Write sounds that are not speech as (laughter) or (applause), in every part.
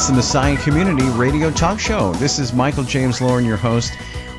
It's the Messiah Community Radio Talk Show. This is Michael James Lauren, your host.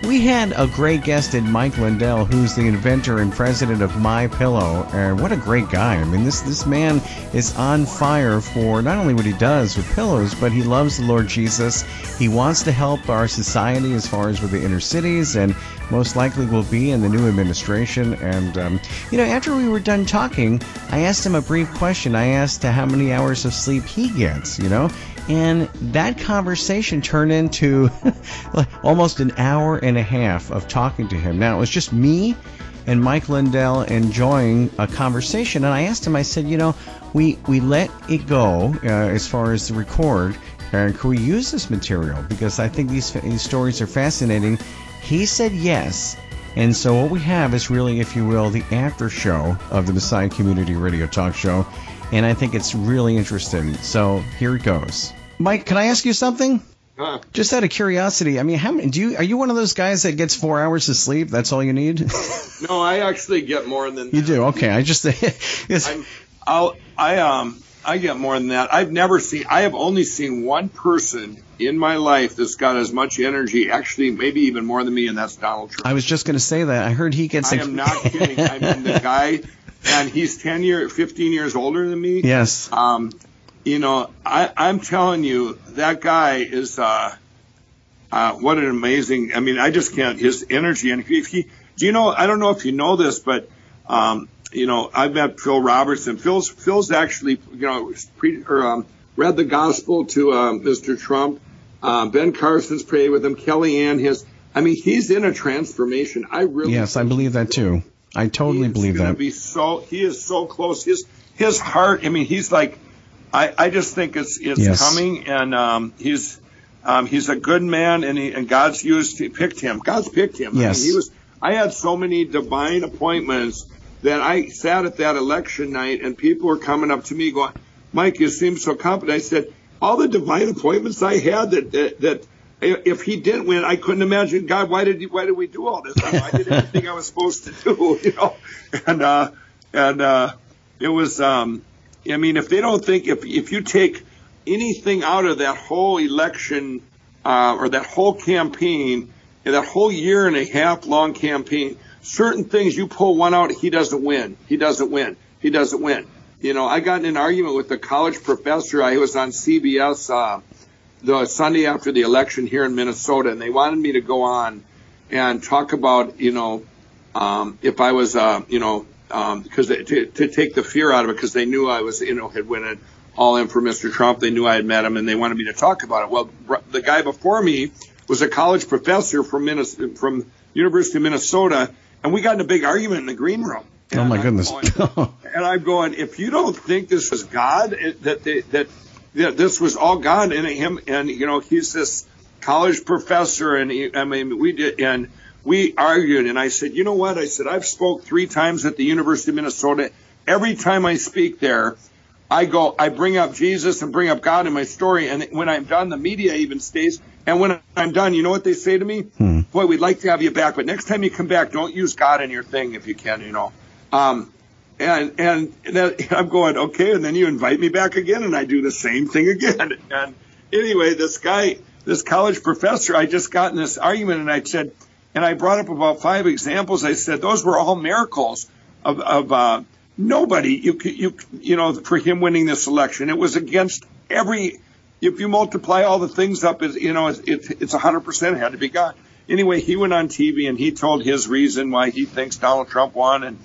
We had a great guest in Mike Lindell, who's the inventor and president of My Pillow, and what a great guy! I mean, this this man is on fire for not only what he does with pillows, but he loves the Lord Jesus. He wants to help our society as far as with the inner cities, and most likely will be in the new administration. And um, you know, after we were done talking, I asked him a brief question. I asked how many hours of sleep he gets. You know, and that conversation turned into (laughs) almost an hour and a half of talking to him. Now, it was just me and Mike Lindell enjoying a conversation. And I asked him, I said, you know, we, we let it go uh, as far as the record. And can we use this material? Because I think these, these stories are fascinating. He said yes. And so what we have is really, if you will, the after show of the Messiah Community Radio Talk Show and I think it's really interesting. So here it goes. Mike, can I ask you something? Just out of curiosity, I mean, how many do you are you one of those guys that gets four hours of sleep? That's all you need? (laughs) no, I actually get more than that. You do? Okay, I just (laughs) I'm, I'll I um I get more than that. I've never seen. I have only seen one person in my life that's got as much energy, actually, maybe even more than me, and that's Donald Trump. I was just going to say that. I heard he gets. I am not kidding. I mean, the (laughs) guy and he's 10 year, 15 years older than me. Yes. Um, you know, I, I'm telling you, that guy is, uh, uh, what an amazing, I mean, I just can't, his energy. And if he, do you know, I don't know if you know this, but, um, you know, I've met Phil Robertson. Phil's, Phil's actually, you know, pre, or, um, read the gospel to, um, Mr. Trump. Uh, ben Carson's prayed with him. Kellyanne has, I mean, he's in a transformation. I really. Yes, I believe that too. I totally believe that he's believe that. Be so he is so close. His his heart. I mean, he's like, I I just think it's it's yes. coming, and um, he's um, he's a good man, and he and God's used he picked him. God's picked him. Yes. I mean, he was. I had so many divine appointments that I sat at that election night, and people were coming up to me going, "Mike, you seem so confident." I said, "All the divine appointments I had that that." that if he didn't win, I couldn't imagine. God, why did he, why did we do all this? I, I did everything I was supposed to do, (laughs) you know. And uh, and uh, it was. Um, I mean, if they don't think if if you take anything out of that whole election uh, or that whole campaign, that whole year and a half long campaign, certain things you pull one out, he doesn't win. He doesn't win. He doesn't win. You know, I got in an argument with a college professor. I was on CBS. Uh, the Sunday after the election here in Minnesota, and they wanted me to go on and talk about, you know, um, if I was, uh, you know, because um, to, to take the fear out of it, because they knew I was, you know, had went all in for Mr. Trump. They knew I had met him, and they wanted me to talk about it. Well, the guy before me was a college professor from Minnesota, from University of Minnesota, and we got in a big argument in the green room. Oh my I'm goodness! Going, (laughs) and I'm going, if you don't think this is God, that they, that yeah, this was all God in him, and you know he's this college professor, and he, I mean we did, and we argued, and I said, you know what? I said I've spoke three times at the University of Minnesota. Every time I speak there, I go, I bring up Jesus and bring up God in my story, and when I'm done, the media even stays. And when I'm done, you know what they say to me? Hmm. Boy, we'd like to have you back, but next time you come back, don't use God in your thing if you can, you know. Um, and and that, (laughs) I'm going okay, and then you invite me back again, and I do the same thing again. (laughs) And anyway, this guy, this college professor, I just got in this argument, and I said, and I brought up about five examples. I said those were all miracles of of uh, nobody. You you you know for him winning this election, it was against every. If you multiply all the things up, is you know it's it's 100 percent had to be God. Anyway, he went on TV and he told his reason why he thinks Donald Trump won, and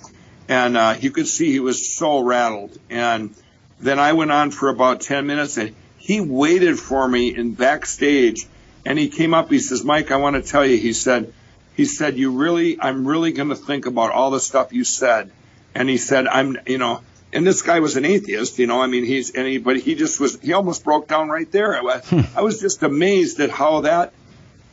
and uh, you could see he was so rattled. And then I went on for about 10 minutes, and he waited for me in backstage, and he came up. He says, "Mike, I want to tell you," he said, "He said you really, I'm really going to think about all the stuff you said." And he said, "I'm, you know." And this guy was an atheist, you know. I mean, he's and he, but he just was. He almost broke down right there. I was. I was just amazed at how that,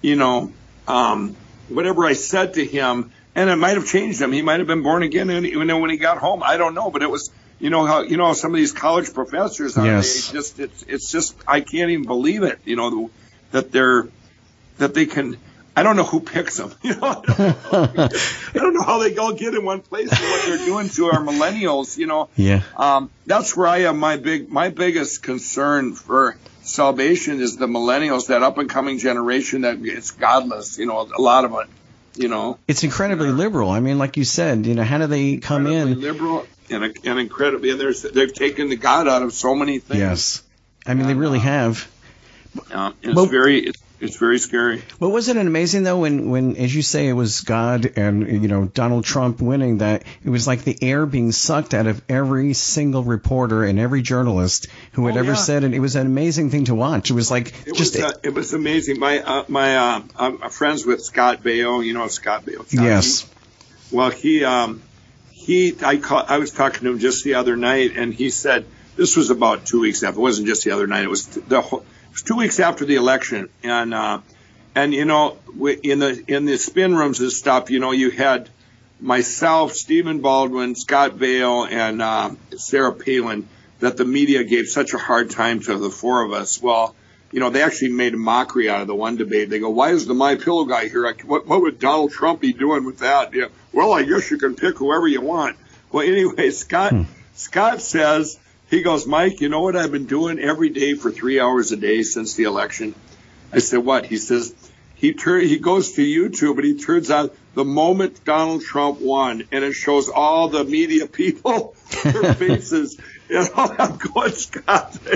you know, um, whatever I said to him and it might have changed him. He might have been born again, and even when he got home, I don't know. But it was, you know how you know some of these college professors are. Yes. They just it's it's just I can't even believe it. You know that they're that they can. I don't know who picks them. (laughs) You know, I don't know, I don't know how they all get in one place and what they're doing to our millennials. You know, yeah. Um, that's where I have my big, my biggest concern for salvation is the millennials, that up and coming generation that it's godless. You know, a lot of it. You know, it's incredibly liberal. I mean, like you said, you know, how do they come in? Liberal and, and incredibly, and there's they've taken the God out of so many things. Yes, I mean, they really have. Uh, it's well, very. It's, it's very scary. Well, wasn't it amazing though when, when, as you say, it was God and you know Donald Trump winning that it was like the air being sucked out of every single reporter and every journalist who had oh, ever yeah. said it. It was an amazing thing to watch. It was like it just was, uh, it was amazing. My uh, my uh, I'm friends with Scott Baio. You know Scott Baio. Scott, yes. He, well, he um he I call, I was talking to him just the other night, and he said this was about two weeks after. It wasn't just the other night. It was the whole was two weeks after the election, and uh, and you know, in the in the spin rooms and stuff, you know, you had myself, Stephen Baldwin, Scott Baio, and uh, Sarah Palin that the media gave such a hard time to the four of us. Well, you know, they actually made a mockery out of the one debate. They go, "Why is the My Pillow guy here? What, what would Donald Trump be doing with that?" Yeah, well, I guess you can pick whoever you want. Well, anyway, Scott hmm. Scott says he goes, Mike, you know what I've been doing every day for three hours a day since the election? I said, what? He says, he tur- he goes to YouTube and he turns on the moment Donald Trump won, and it shows all the media people, (laughs) their faces. You know, (laughs) I'm going, Scott. (laughs)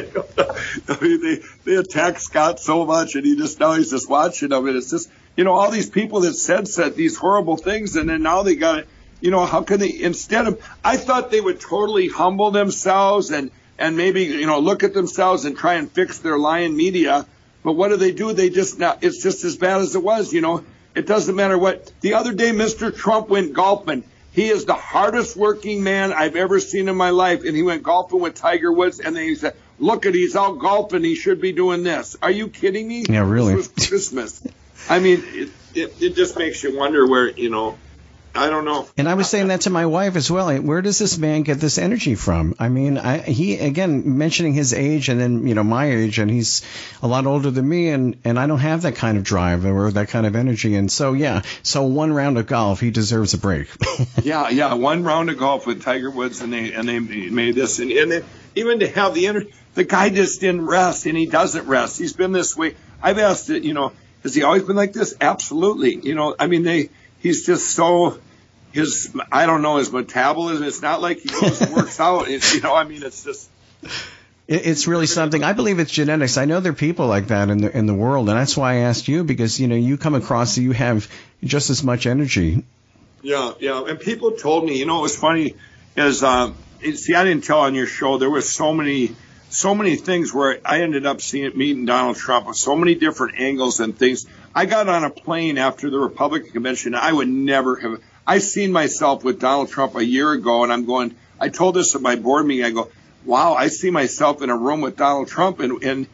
I mean, they, they attack Scott so much, and he just now he's just watching them, and it's just, you know, all these people that said said these horrible things, and then now they got it you know, how can they instead of I thought they would totally humble themselves and and maybe you know look at themselves and try and fix their lying media. But what do they do? They just now it's just as bad as it was. You know, it doesn't matter what. The other day, Mr. Trump went golfing. He is the hardest working man I've ever seen in my life, and he went golfing with Tiger Woods, and then he said, "Look at he's out golfing. He should be doing this." Are you kidding me? Yeah, really. This was Christmas. I mean, it, it, it just makes you wonder where you know I don't know. And I was saying that to my wife as well. Where does this man get this energy from? I mean, I, he again mentioning his age and then you know my age, and he's a lot older than me, and and I don't have that kind of drive or that kind of energy. And so yeah, so one round of golf, he deserves a break. (laughs) yeah, yeah, one round of golf with Tiger Woods, and they and they made this, and, and even to have the energy, the guy just didn't rest, and he doesn't rest. He's been this way. I've asked it, you know, has he always been like this? Absolutely. You know, I mean, they he's just so his I don't know his metabolism. It's not like he goes and (laughs) works out. It's, you know, I mean, it's just. It's really something. I believe it's genetics. I know there are people like that in the in the world, and that's why I asked you because you know you come across you have just as much energy. Yeah, yeah. And people told me, you know, it was funny is uh, see, I didn't tell on your show. There was so many so many things where I ended up seeing meeting Donald Trump with so many different angles and things. I got on a plane after the Republican convention. I would never have. I seen myself with Donald Trump a year ago, and I'm going. I told this at my board meeting. I go, wow, I see myself in a room with Donald Trump, and and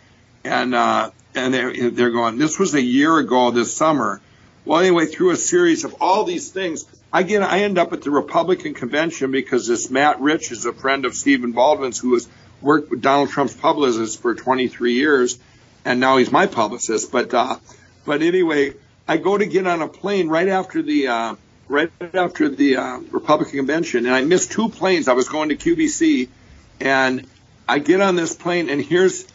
and uh, and they're they're going. This was a year ago this summer. Well, anyway, through a series of all these things, I get I end up at the Republican convention because this Matt Rich is a friend of Stephen Baldwin's who has worked with Donald Trump's publicist for 23 years, and now he's my publicist. But uh, but anyway, I go to get on a plane right after the uh, right after the uh, Republican convention, and I missed two planes. I was going to QVC, and I get on this plane, and here's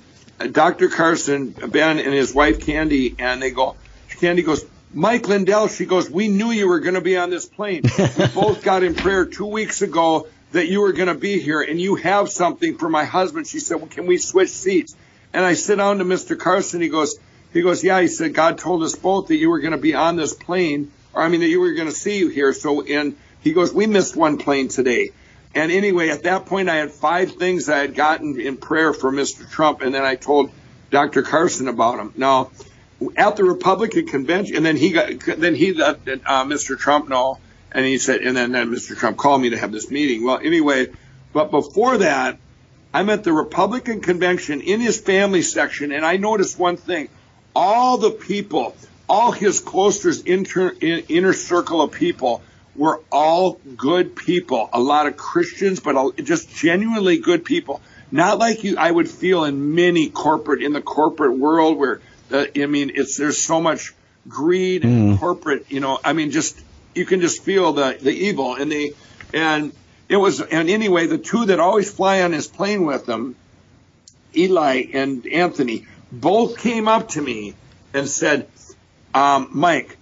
Dr. Carson, Ben, and his wife Candy, and they go. Candy goes, Mike Lindell. She goes, we knew you were going to be on this plane. we (laughs) both got in prayer two weeks ago that you were going to be here, and you have something for my husband. She said, well, can we switch seats? And I sit down to Mr. Carson. He goes, he goes, yeah. He said, God told us both that you were going to be on this plane or I mean, that you were going to see you here. So, and he goes, we missed one plane today. And anyway, at that point, I had five things I had gotten in prayer for Mr. Trump, and then I told Dr. Carson about him. Now, at the Republican convention, and then he got, then he uh, Mr. Trump know, and he said, and then, then Mr. Trump called me to have this meeting. Well, anyway, but before that, I'm at the Republican convention in his family section, and I noticed one thing: all the people all his closest inter, inner circle of people were all good people. A lot of Christians, but just genuinely good people. Not like you, I would feel in many corporate, in the corporate world where, uh, I mean, it's, there's so much greed and mm. corporate, you know, I mean, just you can just feel the the evil and the and it was and anyway, the two that always fly on his plane with him, Eli and Anthony, both came up to me and said, um, Mike,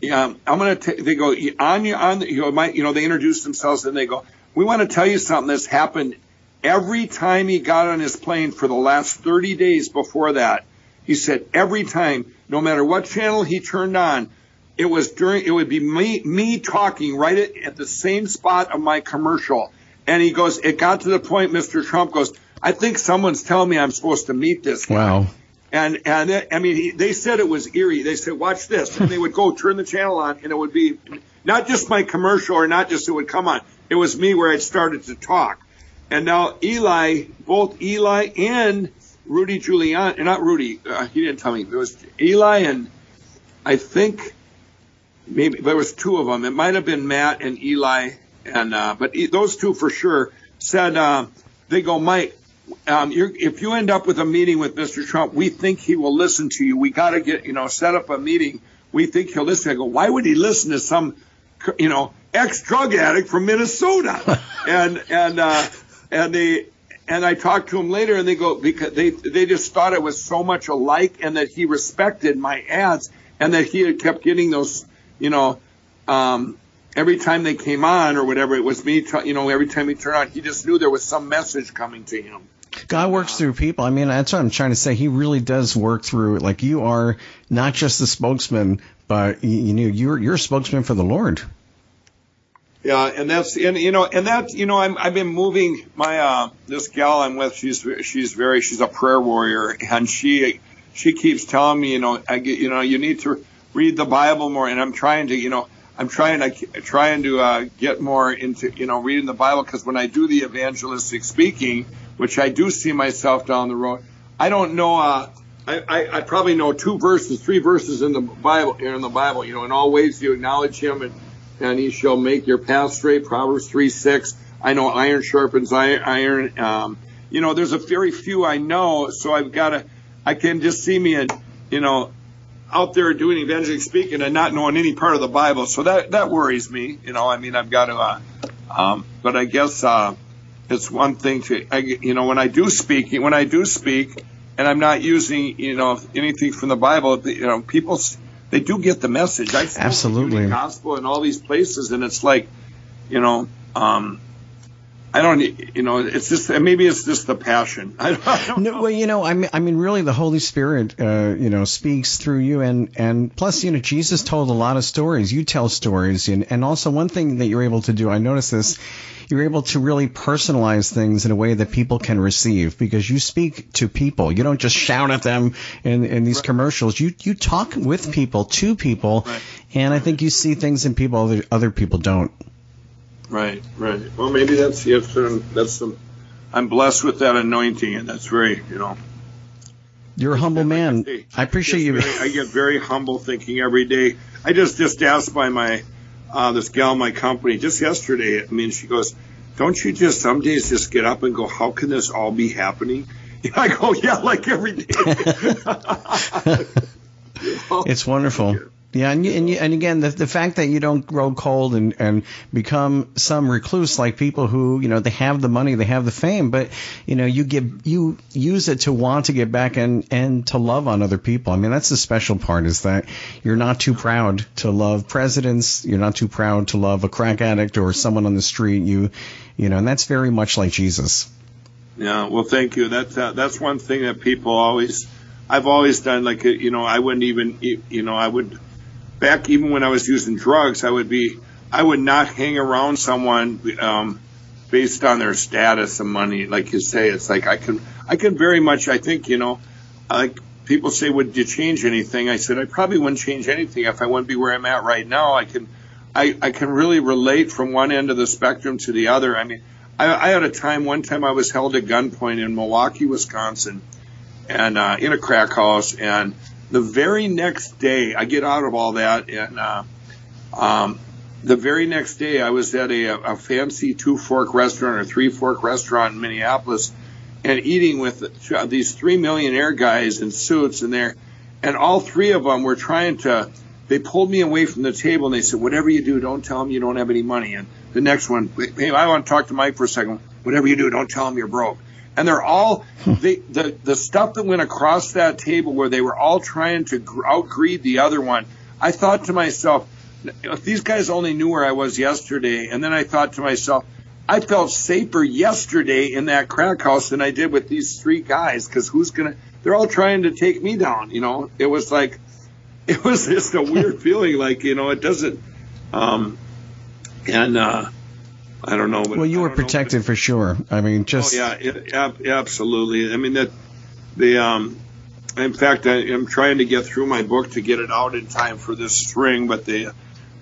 yeah, I'm gonna. T- they go on you on. You know, Mike. You know, they introduce themselves and they go, "We want to tell you something that's happened every time he got on his plane for the last 30 days before that." He said every time, no matter what channel he turned on, it was during. It would be me me talking right at, at the same spot of my commercial. And he goes, it got to the point. Mr. Trump goes, I think someone's telling me I'm supposed to meet this guy. Wow. And and it, I mean, he, they said it was eerie. They said, "Watch this," and they would go turn the channel on, and it would be not just my commercial, or not just it would come on. It was me where I'd started to talk. And now Eli, both Eli and Rudy Giuliani, not Rudy, uh, he didn't tell me. It was Eli and I think maybe there was two of them. It might have been Matt and Eli, and uh, but those two for sure said uh, they go, Mike um, if you end up with a meeting with Mr. Trump, we think he will listen to you. We got to get, you know, set up a meeting. We think he'll listen. I go, why would he listen to some, you know, ex drug addict from Minnesota? (laughs) and and uh, and they and I talked to him later, and they go because they they just thought it was so much alike, and that he respected my ads, and that he had kept getting those, you know, um, every time they came on or whatever, it was me, you know, every time he turned on, he just knew there was some message coming to him. God works through people. I mean, that's what I'm trying to say. He really does work through. Like you are not just the spokesman, but you know you're you're a spokesman for the Lord. Yeah, and that's and you know and that you know I'm I've been moving my uh this gal I'm with. She's she's very she's a prayer warrior, and she she keeps telling me you know I get you know you need to read the Bible more, and I'm trying to you know. I'm trying to trying to uh, get more into you know reading the Bible because when I do the evangelistic speaking, which I do see myself down the road. I don't know. Uh, I, I, I probably know two verses, three verses in the Bible. In the Bible, you know, in all ways you acknowledge Him, and and He shall make your path straight. Proverbs three six. I know iron sharpens iron. Um, you know, there's a very few I know, so I've got to. I can just see me, and you know, out there doing evangelical speaking and not knowing any part of the Bible. So that that worries me. You know, I mean, I've got to. Uh, um, but I guess. Uh, it's one thing to, I, you know, when I do speak, when I do speak, and I'm not using, you know, anything from the Bible, you know, people, they do get the message. I absolutely the gospel in all these places, and it's like, you know, um, I don't, you know, it's just maybe it's just the passion. I (laughs) don't, I don't no, know. Well, you know, I mean, I mean, really, the Holy Spirit, uh, you know, speaks through you, and and plus, you know, Jesus told a lot of stories. You tell stories, and and also one thing that you're able to do, I noticed this, you're able to really personalize things in a way that people can receive because you speak to people. You don't just shout at them in in these right. commercials. You you talk with people to people, right. and I think you see things in people other other people don't. Right, right. Well, maybe that's yes, that's some. I'm blessed with that anointing, and that's very, you know. You're a humble man. I, I appreciate you. Very, I get very humble thinking every day. I just just asked by my uh, this gal in my company just yesterday. I mean, she goes, "Don't you just some days just get up and go, how can this all be happening?" (laughs) I go, "Yeah, like every day." you (laughs) know? (laughs) It's wonderful. Yeah, and you, and, you, and again, the, the fact that you don't grow cold and, and become some recluse like people who you know they have the money, they have the fame, but you know you give you use it to want to get back and and to love on other people. I mean, that's the special part is that you're not too proud to love presidents, you're not too proud to love a crack addict or someone on the street. You you know, and that's very much like Jesus. Yeah, well, thank you. That's uh, that's one thing that people always. I've always done like you know I wouldn't even you know I would back even when I was using drugs, I would be I would not hang around someone um, based on their status and money, like you say. It's like I can I can very much I think you know like people say would you change anything? I said I probably wouldn't change anything if I wouldn't be where I'm at right now. I can I, I can really relate from one end of the spectrum to the other. I mean, I, I had a time one time I was held at gunpoint in Milwaukee, Wisconsin, and uh, in a crack house and the very next day, I get out of all that, and uh, um, the very next day, I was at a, a fancy two fork restaurant or three fork restaurant in Minneapolis, and eating with these three millionaire guys in suits, and they're and all three of them were trying to. They pulled me away from the table and they said, "Whatever you do, don't tell them you don't have any money." And the next one, hey, I want to talk to Mike for a second. Whatever you do, don't tell them you're broke. And they're all they, the the stuff that went across that table where they were all trying to outgreed the other one. I thought to myself, if these guys only knew where I was yesterday, and then I thought to myself, I felt safer yesterday in that crack house than I did with these three guys because who's gonna? They're all trying to take me down. You know, it was like, (laughs) it was just a weird feeling. Like you know, it doesn't. Um, and uh, I don't know. well, you were protected know, for sure. I mean, just. Oh yeah, it, absolutely. I mean that the um. In fact, I am trying to get through my book to get it out in time for this spring, but the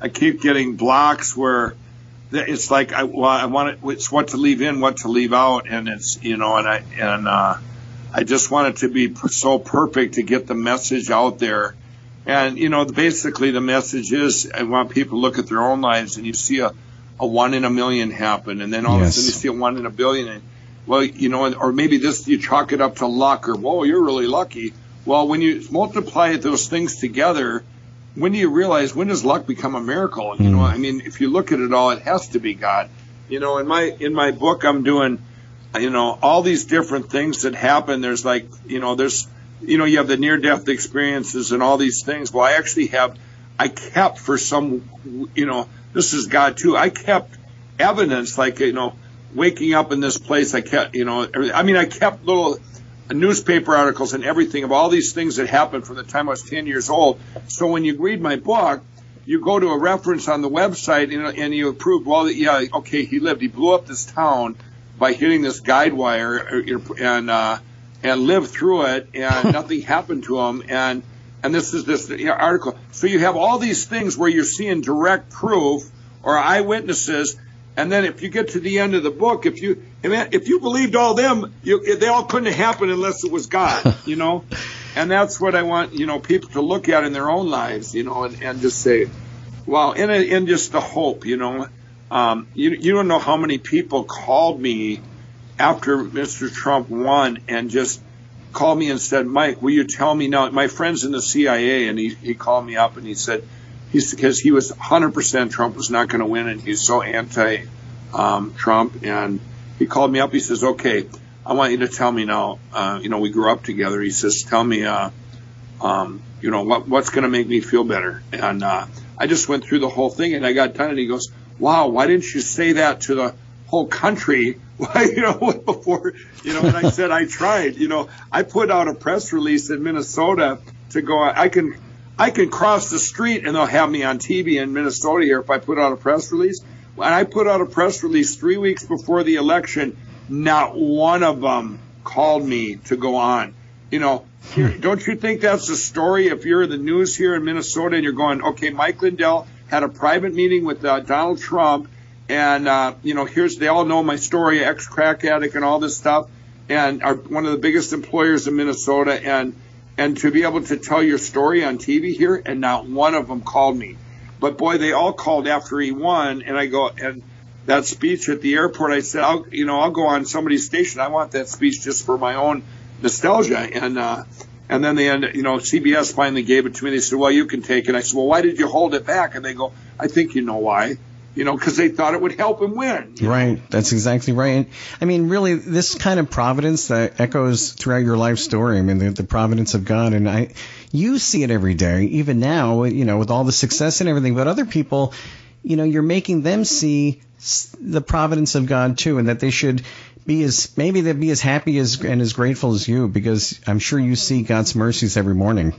I keep getting blocks where it's like I, well, I want it, it's what to leave in, what to leave out, and it's you know, and I and uh, I just want it to be so perfect to get the message out there. And you know, basically the message is I want people to look at their own lives, and you see a, a one in a million happen, and then all yes. of a sudden you see a one in a billion. And, well, you know, or maybe this you chalk it up to luck, or whoa, you're really lucky. Well, when you multiply those things together, when do you realize when does luck become a miracle? And, you know, hmm. I mean, if you look at it all, it has to be God. You know, in my in my book, I'm doing, you know, all these different things that happen. There's like, you know, there's, you know, you have the near death experiences and all these things. Well, I actually have, I kept for some, you know, this is God too. I kept evidence, like you know, waking up in this place. I kept, you know, I mean, I kept little newspaper articles and everything of all these things that happened from the time I was 10 years old. So when you read my book, you go to a reference on the website and, and you prove, well, yeah, okay, he lived, he blew up this town by hitting this guy wire uh, and, uh, and lived through it and (laughs) nothing happened to him. And, and this is this article. So you have all these things where you're seeing direct proof or eyewitnesses and then if you get to the end of the book, if you if you believed all them, you, they all couldn't have happened unless it was God, you know. (laughs) and that's what I want, you know, people to look at in their own lives, you know, and, and just say, well, in a, in just the hope, you know. Um, you you don't know how many people called me after Mr. Trump won and just called me and said, Mike, will you tell me now? My friend's in the CIA, and he he called me up and he said he's because he was 100% Trump was not going to win, and he's so anti um, Trump. And he called me up. He says, "Okay, I want you to tell me now. Uh, you know, we grew up together. He says, tell me, uh, um, you know, what what's going to make me feel better." And uh, I just went through the whole thing, and I got done. And he goes, "Wow, why didn't you say that to the whole country?" (laughs) You know, (laughs) before, you know, and I said, I tried, you know, I put out a press release in Minnesota to go, I can I can cross the street and they'll have me on TV in Minnesota here if I put out a press release. When I put out a press release three weeks before the election, not one of them called me to go on. You know, hmm. don't you think that's a story? If you're in the news here in Minnesota and you're going, okay, Mike Lindell had a private meeting with uh, Donald Trump, and uh, you know, here's they all know my story, ex crack addict, and all this stuff, and are one of the biggest employers in Minnesota, and and to be able to tell your story on TV here, and not one of them called me. But boy, they all called after he won, and I go and that speech at the airport. I said, I'll, you know, I'll go on somebody's station. I want that speech just for my own nostalgia. And uh, and then they end, you know, CBS finally gave it to me. They said, well, you can take it. I said, well, why did you hold it back? And they go, I think you know why you know, because they thought it would help him win. Right. That's exactly right. I mean, really, this kind of providence that echoes throughout your life story. I mean, the, the providence of God, and I, you see it every day, even now, you know, with all the success and everything. But other people, you know, you're making them see the providence of God too, and that they should be as maybe they'd be as happy as and as grateful as you, because I'm sure you see God's mercies every morning.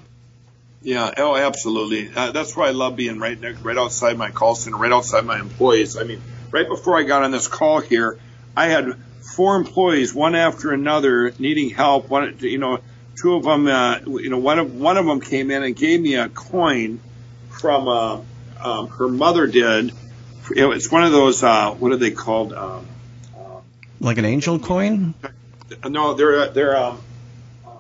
Yeah. Oh, absolutely. Uh, that's why I love being right next, right outside my call center, right outside my employees. I mean, right before I got on this call here, I had four employees, one after another, needing help. One, you know, two of them, uh, you know, one of one of them came in and gave me a coin from uh, um, her mother did. It's one of those. Uh, what are they called? Um, uh, like an angel coin? No, they're they're. Um, um,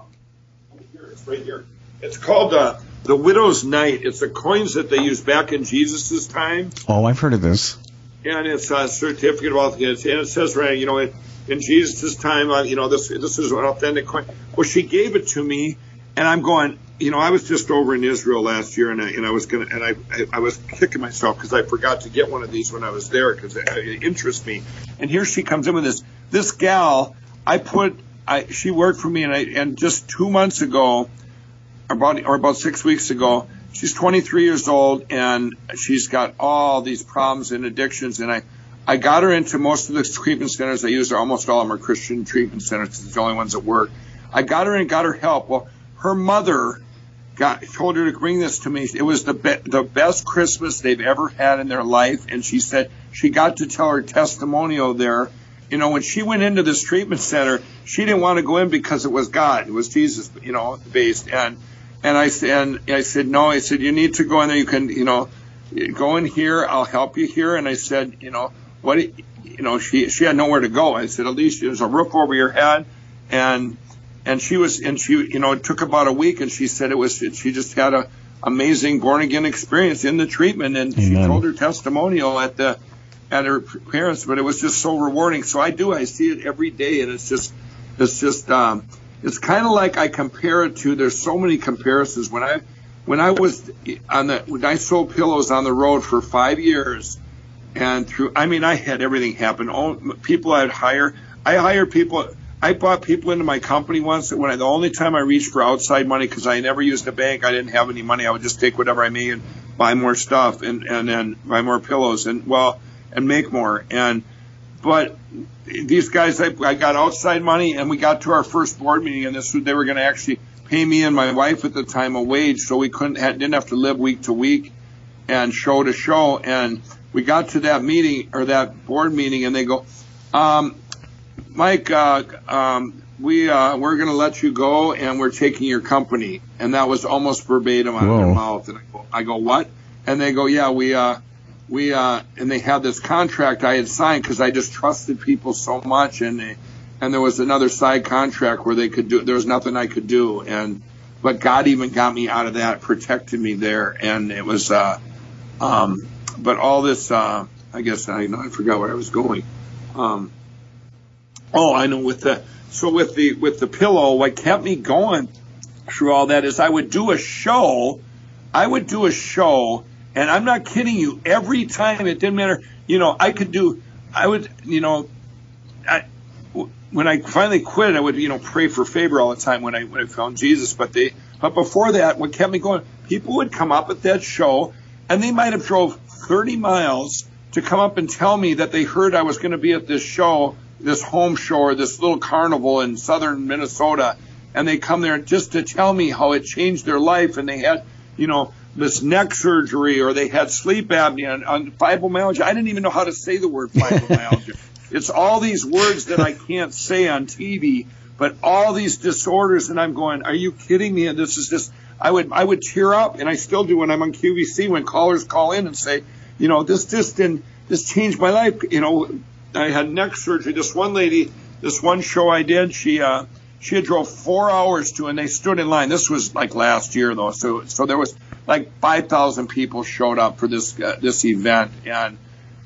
here, it's right here. It's called uh, the widow's mite. It's the coins that they used back in Jesus' time. Oh, I've heard of this. And it's a certificate of authenticity. And it says right, you know, in, in Jesus' time, uh, you know, this this is an authentic coin. Well, she gave it to me, and I'm going. you know, I was just over in Israel last year, and I and I was gonna and I I, I was kicking myself because I forgot to get one of these when I was there because it, it interests me. And here she comes in with this this gal. I put I she worked for me, and I and just two months ago, about or about six weeks ago, she's 23 years old and she's got all these problems and addictions, and I. I got her into most of the treatment centers I use. Almost all of them are Christian treatment centers. It's the only ones that work. I got her and got her help. Well, her mother got told her to bring this to me. It was the be- the best Christmas they've ever had in their life, and she said she got to tell her testimonial there. You know, when she went into this treatment center, she didn't want to go in because it was God, it was Jesus, you know, based. And and I said, and I said no. I said you need to go in there. You can, you know, go in here. I'll help you here. And I said, you know, what, you know, she she had nowhere to go. I said at least there's a roof over your head, and and she was and she you know it took about a week and she said it was she just had a amazing born again experience in the treatment and Amen. she told her testimonial at the at her parents but it was just so rewarding so i do i see it every day and it's just it's just um it's kind of like i compare it to there's so many comparisons when i when i was on the when i sold pillows on the road for five years and through i mean i had everything happen all people i'd hire i hired people I brought people into my company once when I, the only time I reached for outside money because I never used a bank, I didn't have any money. I would just take whatever I made and buy more stuff and and then buy more pillows and well and make more. And but these guys, I, I got outside money and we got to our first board meeting and this they were going to actually pay me and my wife at the time a wage so we couldn't had, didn't have to live week to week and show to show. And we got to that meeting or that board meeting and they go. Um, Mike, uh, um, we uh, we're going to let you go, and we're taking your company, and that was almost verbatim out of their mouth. And I go, I go, what? And they go, yeah, we uh, we uh, and they had this contract I had signed because I just trusted people so much, and they, and there was another side contract where they could do. There was nothing I could do, and but God even got me out of that, protected me there, and it was. Uh, um, but all this, uh, I guess I I forgot where I was going. Um, Oh, I know. With the so with the with the pillow, what kept me going through all that is I would do a show. I would do a show, and I'm not kidding you. Every time it didn't matter. You know, I could do. I would. You know, I, when I finally quit, I would you know pray for favor all the time when I when I found Jesus. But they but before that, what kept me going, people would come up at that show, and they might have drove 30 miles to come up and tell me that they heard I was going to be at this show this home show this little carnival in southern Minnesota, and they come there just to tell me how it changed their life, and they had, you know, this neck surgery, or they had sleep apnea and, and fibromyalgia. I didn't even know how to say the word fibromyalgia. (laughs) it's all these words that I can't say on TV, but all these disorders, and I'm going, are you kidding me? And this is just, I would, I would tear up, and I still do when I'm on QVC when callers call in and say, you know, this just didn't, this changed my life. You know, I had neck surgery. This one lady, this one show I did, she uh, she had drove four hours to, and they stood in line. This was like last year though, so so there was like five thousand people showed up for this uh, this event, and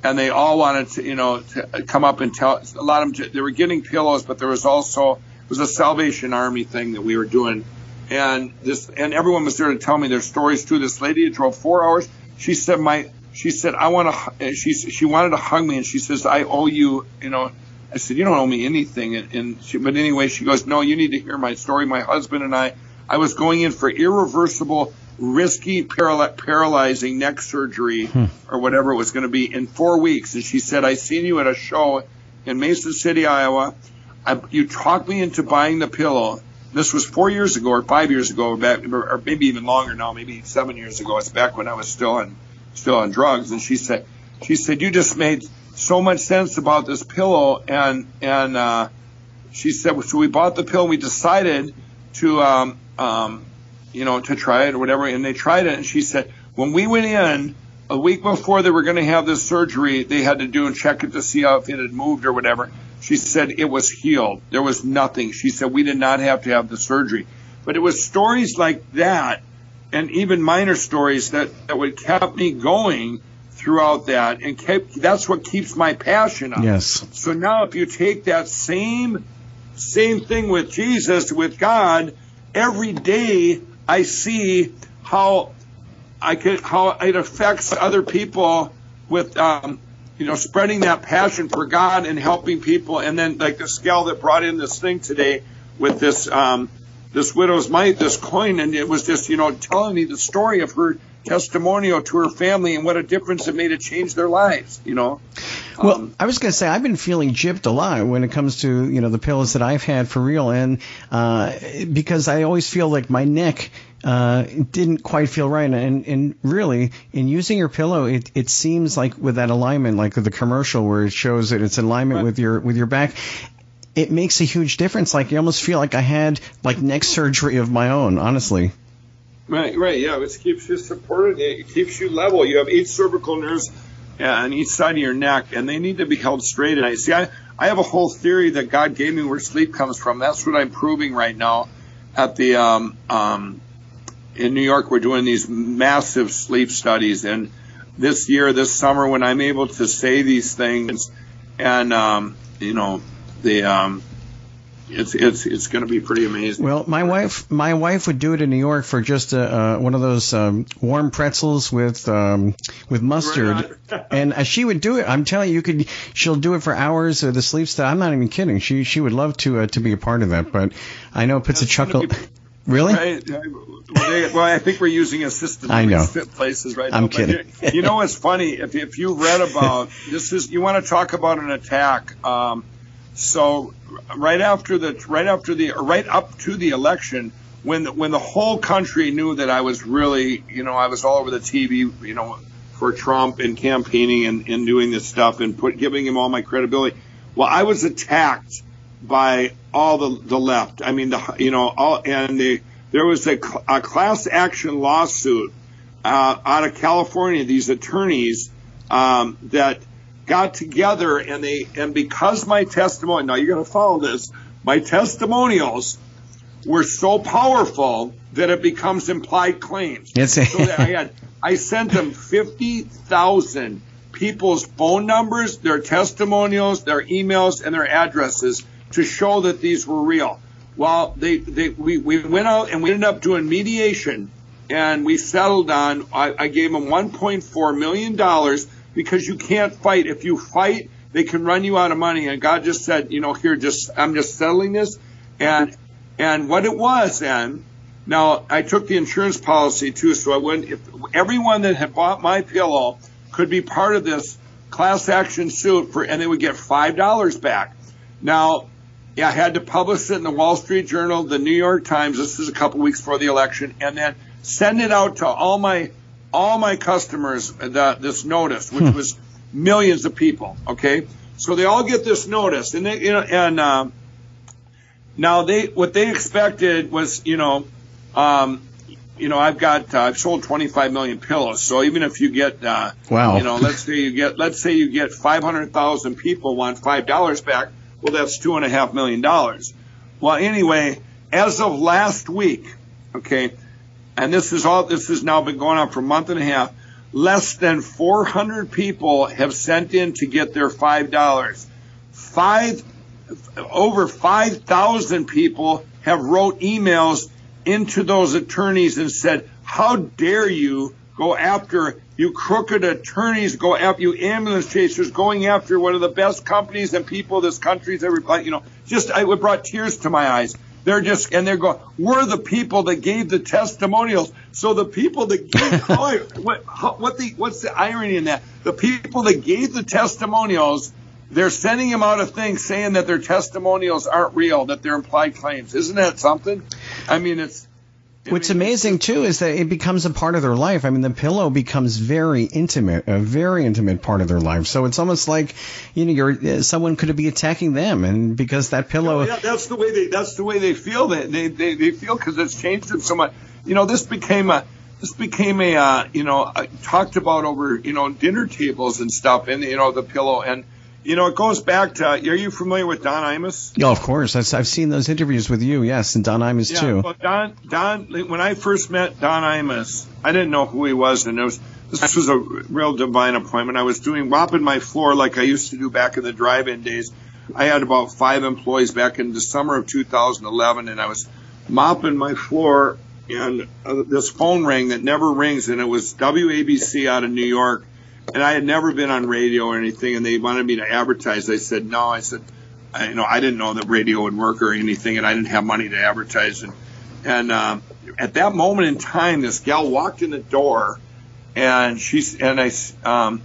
and they all wanted to you know to come up and tell. A lot of them they were getting pillows, but there was also it was a Salvation Army thing that we were doing, and this and everyone was there to tell me their stories too. This lady drove four hours. She said my she said, I want to, she, she wanted to hug me and she says, I owe you, you know, I said, you don't owe me anything. And, and she, but anyway, she goes, no, you need to hear my story. My husband and I, I was going in for irreversible, risky, paral- paralyzing neck surgery hmm. or whatever it was going to be in four weeks. And she said, I seen you at a show in Mason City, Iowa. I, you talked me into buying the pillow. This was four years ago or five years ago, or, back, or maybe even longer now, maybe seven years ago. It's back when I was still in still on drugs, and she said, she said, you just made so much sense about this pillow, and and uh, she said, so we bought the pill, and we decided to, um, um, you know, to try it or whatever, and they tried it, and she said, when we went in a week before they were going to have this surgery, they had to do and check it to see how if it had moved or whatever. She said it was healed. There was nothing. She said we did not have to have the surgery. But it was stories like that and even minor stories that, that would kept me going throughout that and kept that's what keeps my passion up. Yes. So now if you take that same same thing with Jesus, with God, every day I see how I can how it affects other people with um, you know spreading that passion for God and helping people. And then like this gal that brought in this thing today with this um, this widow's mite, this coin, and it was just you know telling me the story of her testimonial to her family and what a difference it made to change their lives. You know. Well, um, I was going to say I've been feeling gypped a lot when it comes to you know the pills that I've had for real, and uh, because I always feel like my neck uh, didn't quite feel right. And, and really, in using your pillow, it, it seems like with that alignment, like the commercial where it shows that it's in alignment right. with your with your back, it makes a huge difference. Like you almost feel like I had like neck surgery of my own, honestly. Right, right, yeah. It keeps you supported. It keeps you level. You have eight cervical nerves on each side of your neck, and they need to be held straight. And I see, I, I have a whole theory that God gave me where sleep comes from. That's what I'm proving right now at the um, um, in New York. We're doing these massive sleep studies, and this year, this summer, when I'm able to say these things, and um, you know, the um, it's it's it's going to be pretty amazing. Well, my wife my wife would do it in New York for just a, uh, one of those um, warm pretzels with um, with mustard, right (laughs) and uh, she would do it. I'm telling you, you could she'll do it for hours of the sleep study. I'm not even kidding. She she would love to uh, to be a part of that, but I know it puts That's a chuckle. Be, (laughs) really? Right, well, I think we're using a system. I know places right I'm now. kidding. You, you, know what's funny? If if you read about this is you want to talk about an attack. Um, so right after the right after the right up to the election, when the, when the whole country knew that I was really, you know, I was all over the TV, you know, for Trump and campaigning and, and doing this stuff and put giving him all my credibility. Well, I was attacked by all the the left. I mean, the you know, all and the there was a, a class action lawsuit uh, out of California. These attorneys um, that got together and they and because my testimony now you're going to follow this my testimonials were so powerful that it becomes implied claims yes. so I had I sent them 50,000 people's phone numbers their testimonials their emails and their addresses to show that these were real well they, they we, we went out and we ended up doing mediation and we settled on I, I gave them 1.4 million dollars because you can't fight. If you fight, they can run you out of money. And God just said, you know, here, just I'm just settling this. And and what it was then. Now I took the insurance policy too, so I wouldn't. If everyone that had bought my pillow could be part of this class action suit for, and they would get five dollars back. Now, yeah, I had to publish it in the Wall Street Journal, the New York Times. This is a couple weeks before the election, and then send it out to all my all my customers the, this notice, which hmm. was millions of people. Okay, so they all get this notice, and they, you know, and uh, now they what they expected was, you know, um, you know, I've got uh, I've sold 25 million pillows, so even if you get, uh, wow, you know, let's say you get, let's say you get 500,000 people want five dollars back, well, that's two and a half million dollars. Well, anyway, as of last week, okay, and this is all this has now been going on for a month and a half. Less than 400 people have sent in to get their five dollars. Five over 5,000 people have wrote emails into those attorneys and said, "How dare you go after you crooked attorneys, go after you ambulance chasers, going after one of the best companies and people this country's ever, you know, just it brought tears to my eyes." They're just and they're going. We're the people that gave the testimonials. So the people that gave (laughs) oh, what, what the what's the irony in that? The people that gave the testimonials, they're sending them out a thing saying that their testimonials aren't real, that they're implied claims. Isn't that something? I mean, it's What's amazing too is that it becomes a part of their life. I mean, the pillow becomes very intimate, a very intimate part of their life. So it's almost like, you know, you're uh, someone could be attacking them, and because that pillow. Yeah, that's the way they. That's the way they feel. That they they, they feel because it's changed them so much. You know, this became a this became a uh, you know uh, talked about over you know dinner tables and stuff, and you know the pillow and you know, it goes back to. Are you familiar with Don Imus? Yeah, of course. I've, I've seen those interviews with you. Yes, and Don Imus yeah, too. Well, Don, Don. When I first met Don Imus, I didn't know who he was, and it was this was a real divine appointment. I was doing mopping my floor like I used to do back in the drive-in days. I had about five employees back in the summer of 2011, and I was mopping my floor and uh, this phone rang that never rings, and it was WABC out of New York, and I had never been on radio or anything, and they wanted me to advertise. I said no. I said, I, you know, I didn't know that radio would work or anything, and I didn't have money to advertise. And and uh, at that moment in time, this gal walked in the door, and she's and I um,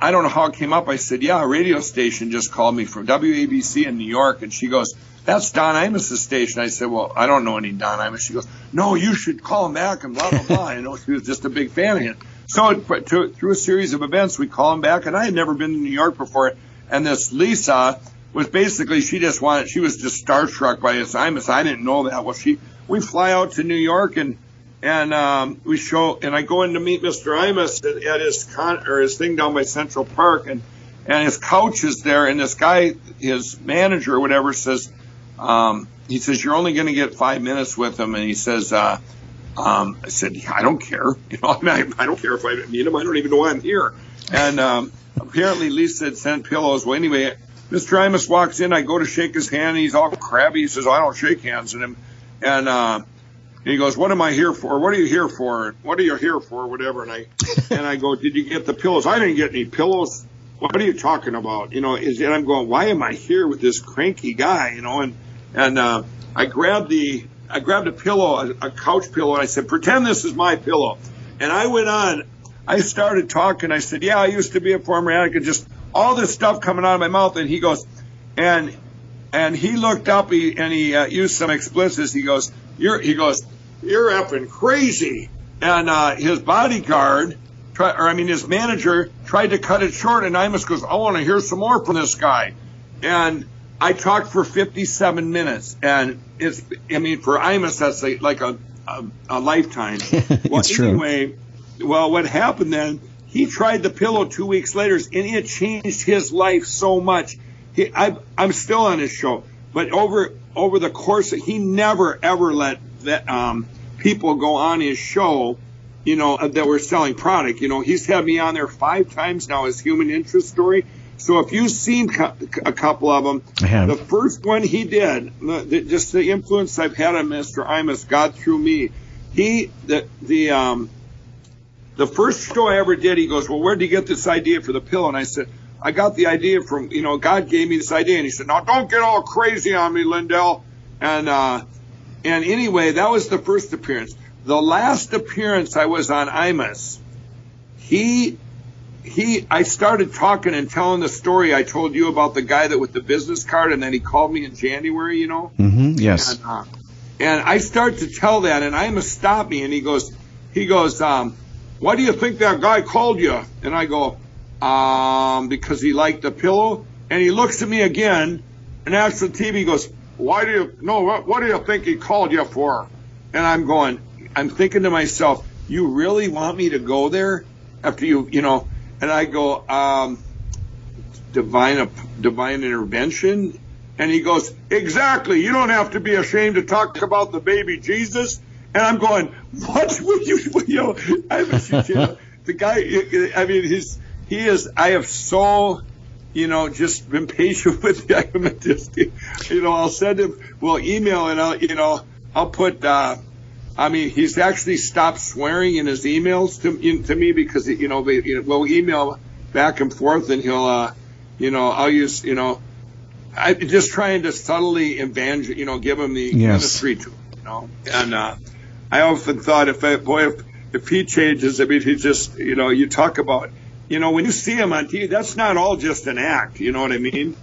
I don't know how it came up. I said, yeah, a radio station just called me from WABC in New York, and she goes, that's Don Imus's station. I said, well, I don't know any Don Imus. She goes, no, you should call him back and blah blah blah. (laughs) you know, she was just a big fan of him. So to, through a series of events, we call him back, and I had never been to New York before. And this Lisa was basically she just wanted she was just starstruck by his Imus. I didn't know that. Well, she we fly out to New York and and um, we show and I go in to meet Mr. Imus at, at his con or his thing down by Central Park and and his couch is there and this guy his manager or whatever says um, he says you're only going to get five minutes with him and he says uh, um, I said yeah, I don't care (laughs) you know I, I, don't care if I meet him I don't even know why I'm here and um, apparently Lisa had sent pillows well anyway Mr. Imus walks in I go to shake his hand he's all crabby he says I don't shake hands with him and uh, he goes, "What am I here for? What are you here for? What are you here for? Whatever." And I (laughs) and I go, "Did you get the pillows? I didn't get any pillows. What are you talking about? You know?" Is and I'm going, "Why am I here with this cranky guy? You know?" And and uh, I grabbed the I grabbed a pillow, a, a couch pillow, and I said, "Pretend this is my pillow." And I went on. I started talking. I said, "Yeah, I used to be a former addict," and just all this stuff coming out of my mouth. And he goes, and and he looked up he, and he uh, used some explicits. He goes, "You're," he goes, "You're effing crazy." And uh, his bodyguard, try, or I mean, his manager tried to cut it short, and Imus goes, "I want to hear some more from this guy." And I talked for 57 minutes, and it's, I mean, for Imus, that's like, like a, a, a lifetime. (laughs) well, it's anyway, true. well, what happened then? He tried the pillow two weeks later, and it changed his life so much he, I, I'm still on his show, but over over the course, of, he never ever let that um, people go on his show, you know, that were selling product. You know, he's had me on there five times now as human interest story. So if you've seen a couple of them, the first one he did, just the influence I've had on Mr. Imus, God through me. He the the um the first show I ever did, he goes, well, where did you get this idea for the pill? And I said, I got the idea from, you know, God gave me this idea and he said, now don't get all crazy on me, Lindell. And, uh, and anyway, that was the first appearance. The last appearance I was on Imus, he, he, I started talking and telling the story I told you about the guy that with the business card and then he called me in January, you know? Mm-hmm, yes. And, uh, and I start to tell that and Imus stopped me and he goes, he goes, um, why do you think that guy called you? And I go, um, because he liked the pillow. And he looks at me again and asks the TV, goes, why do you, no, what, what do you think he called you for? And I'm going, I'm thinking to myself, you really want me to go there after you, you know, and I go, um, divine, divine intervention. And he goes, exactly. You don't have to be ashamed to talk about the baby Jesus. And I'm going, what (laughs) would you, you know, I, you know the guy, I mean, he's, he is. I have so, you know, just been patient (laughs) with him. Just, you know, I'll send him. We'll email and I'll, you know, I'll put. uh I mean, he's actually stopped swearing in his emails to to me because you know, we'll email back and forth, and he'll, uh you know, I'll use, you know, I just trying to subtly evangel, you know, give him the yes. ministry to, you know, and uh I often thought if I, boy, if if he changes, I mean, he just, you know, you talk about you know, when you see him on TV, that's not all just an act. You know what I mean?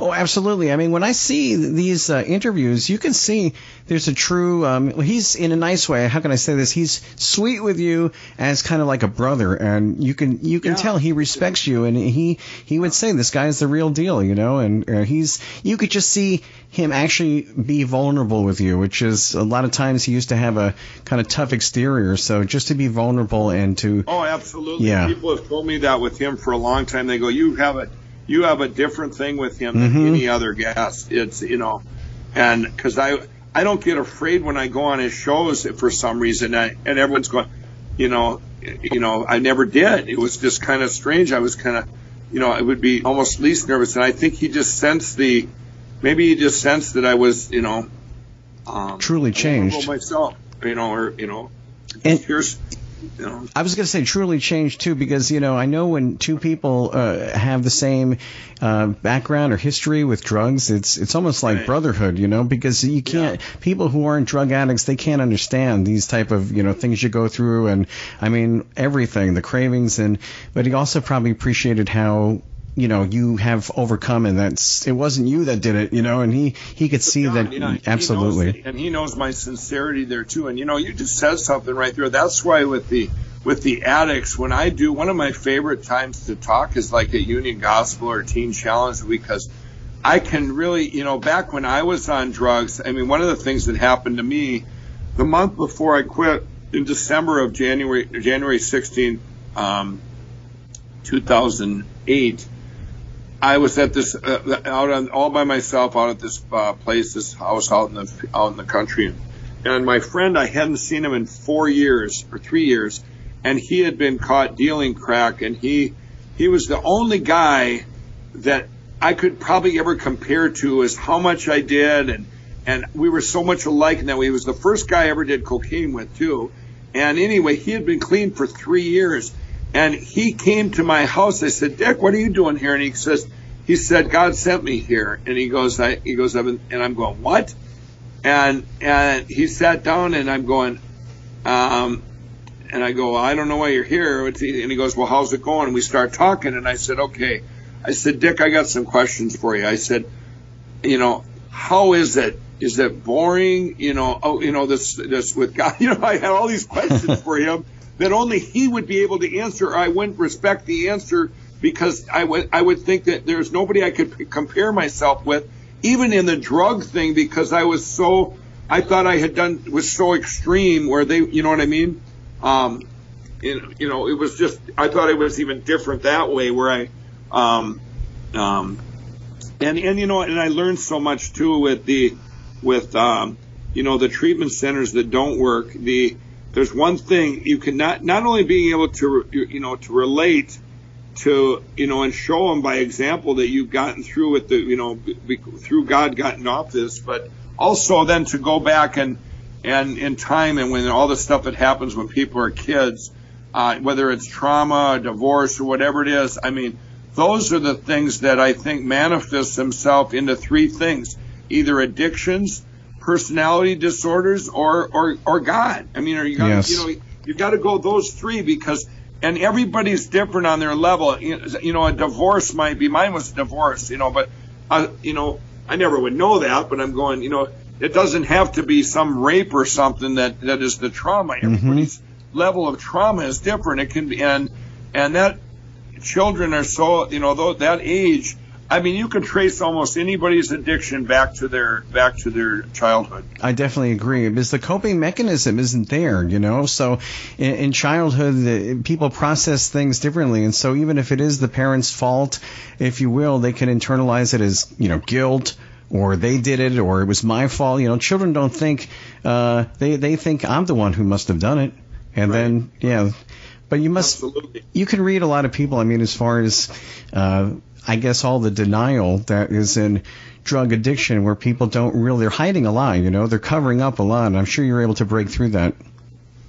Oh, absolutely. I mean, when I see these uh, interviews, you can see there's a true. Um, he's in a nice way. How can I say this? He's sweet with you as kind of like a brother, and you can you can yeah. tell he respects you, and he he would say this guy is the real deal, you know. And uh, he's you could just see him actually be vulnerable with you, which is a lot of times he used to have a kind of tough exterior. So just to be vulnerable and to oh, absolutely. Yeah. People have told me that with him for a long time. They go, you have a you have a different thing with him than mm-hmm. any other guest. It's you know, and because I I don't get afraid when I go on his shows for some reason, I, and everyone's going, you know, you know, I never did. It was just kind of strange. I was kind of, you know, I would be almost least nervous, and I think he just sensed the, maybe he just sensed that I was, you know, um, truly changed myself. you know, or you know, And- here's, you know, I was going to say truly changed too, because you know I know when two people uh, have the same uh, background or history with drugs, it's it's almost like Right. brotherhood, you know, because you can't people who aren't drug addicts they can't understand these type of you know things you go through, and I mean everything, the cravings, and but he also probably appreciated how you know you have overcome and that's it wasn't you that did it you know and he he could see Yeah, that you know, he absolutely knows- and he knows my sincerity there too. And you know, you just said something right there. That's why with the with the addicts, when I do one of my favorite times to talk is like at Union Gospel or Teen Challenge because I can really, you know, back when I was on drugs, I mean, one of the things that happened to me the month before I quit in December of January January 16, um, 2008. I was at this uh, out on all by myself out at this uh, place, this house out in the out in the country, and my friend I hadn't seen him in four years or three years, and he had been caught dealing crack, and he he was the only guy that I could probably ever compare to as how much I did, and and we were so much alike in that way. He was the first guy I ever did cocaine with too, and anyway, he had been clean for three years. And he came to my house. I said, Dick, what are you doing here? And he says, he said, God sent me here. And he goes, I, he goes, and I'm going, what? And, and he sat down and I'm going, um, and I go, well, I don't know why you're here. And he goes, well, how's it going? And we start talking. And I said, okay. I said, Dick, I got some questions for you. I said, you know, how is it? Is it boring? You know, oh, you know, this, this with God, (laughs) you know, I had all these questions for him that only he would be able to answer. I wouldn't respect the answer because I would, I would think that there's nobody I could compare myself with, even in the drug thing, because I was so, I thought I had done, was so extreme where they, you know what I mean? Um, you you know, it was just, I thought it was even different that way where I, um, um, and and you know and I learned so much too with the with um, you know the treatment centers that don't work the there's one thing you can not not only being able to you know to relate to you know and show them by example that you've gotten through with the you know be, through God gotten off this but also then to go back and and in time and when all the stuff that happens when people are kids uh, whether it's trauma divorce or whatever it is I mean those are the things that I think manifest themselves into three things: either addictions, personality disorders, or or, or God. I mean, are you got Yes. you know you got to go those three because and everybody's different on their level. You know, a divorce might be mine was divorce, you know, but uh, you know, I never would know that, but I'm going, you know, it doesn't have to be some rape or something that that is the trauma. Everybody's level of trauma is different. It can be and and that children are so you know that age i mean you can trace almost anybody's addiction back to their back to their childhood I definitely agree because the coping mechanism isn't there, you know. So in, in childhood, the, people process things differently, and so even if it is the parents' fault, if you will, they can internalize it as you know guilt. Or they did it, or it was my fault. You know, children don't think uh, they they think I'm the one who must have done it, and then yeah. But you must absolutely you can read a lot of people. I mean, as far as uh, I guess all the denial that is in drug addiction, where people don't really they're hiding a lie. You know, they're covering up a lot. And I'm sure you're able to break through that.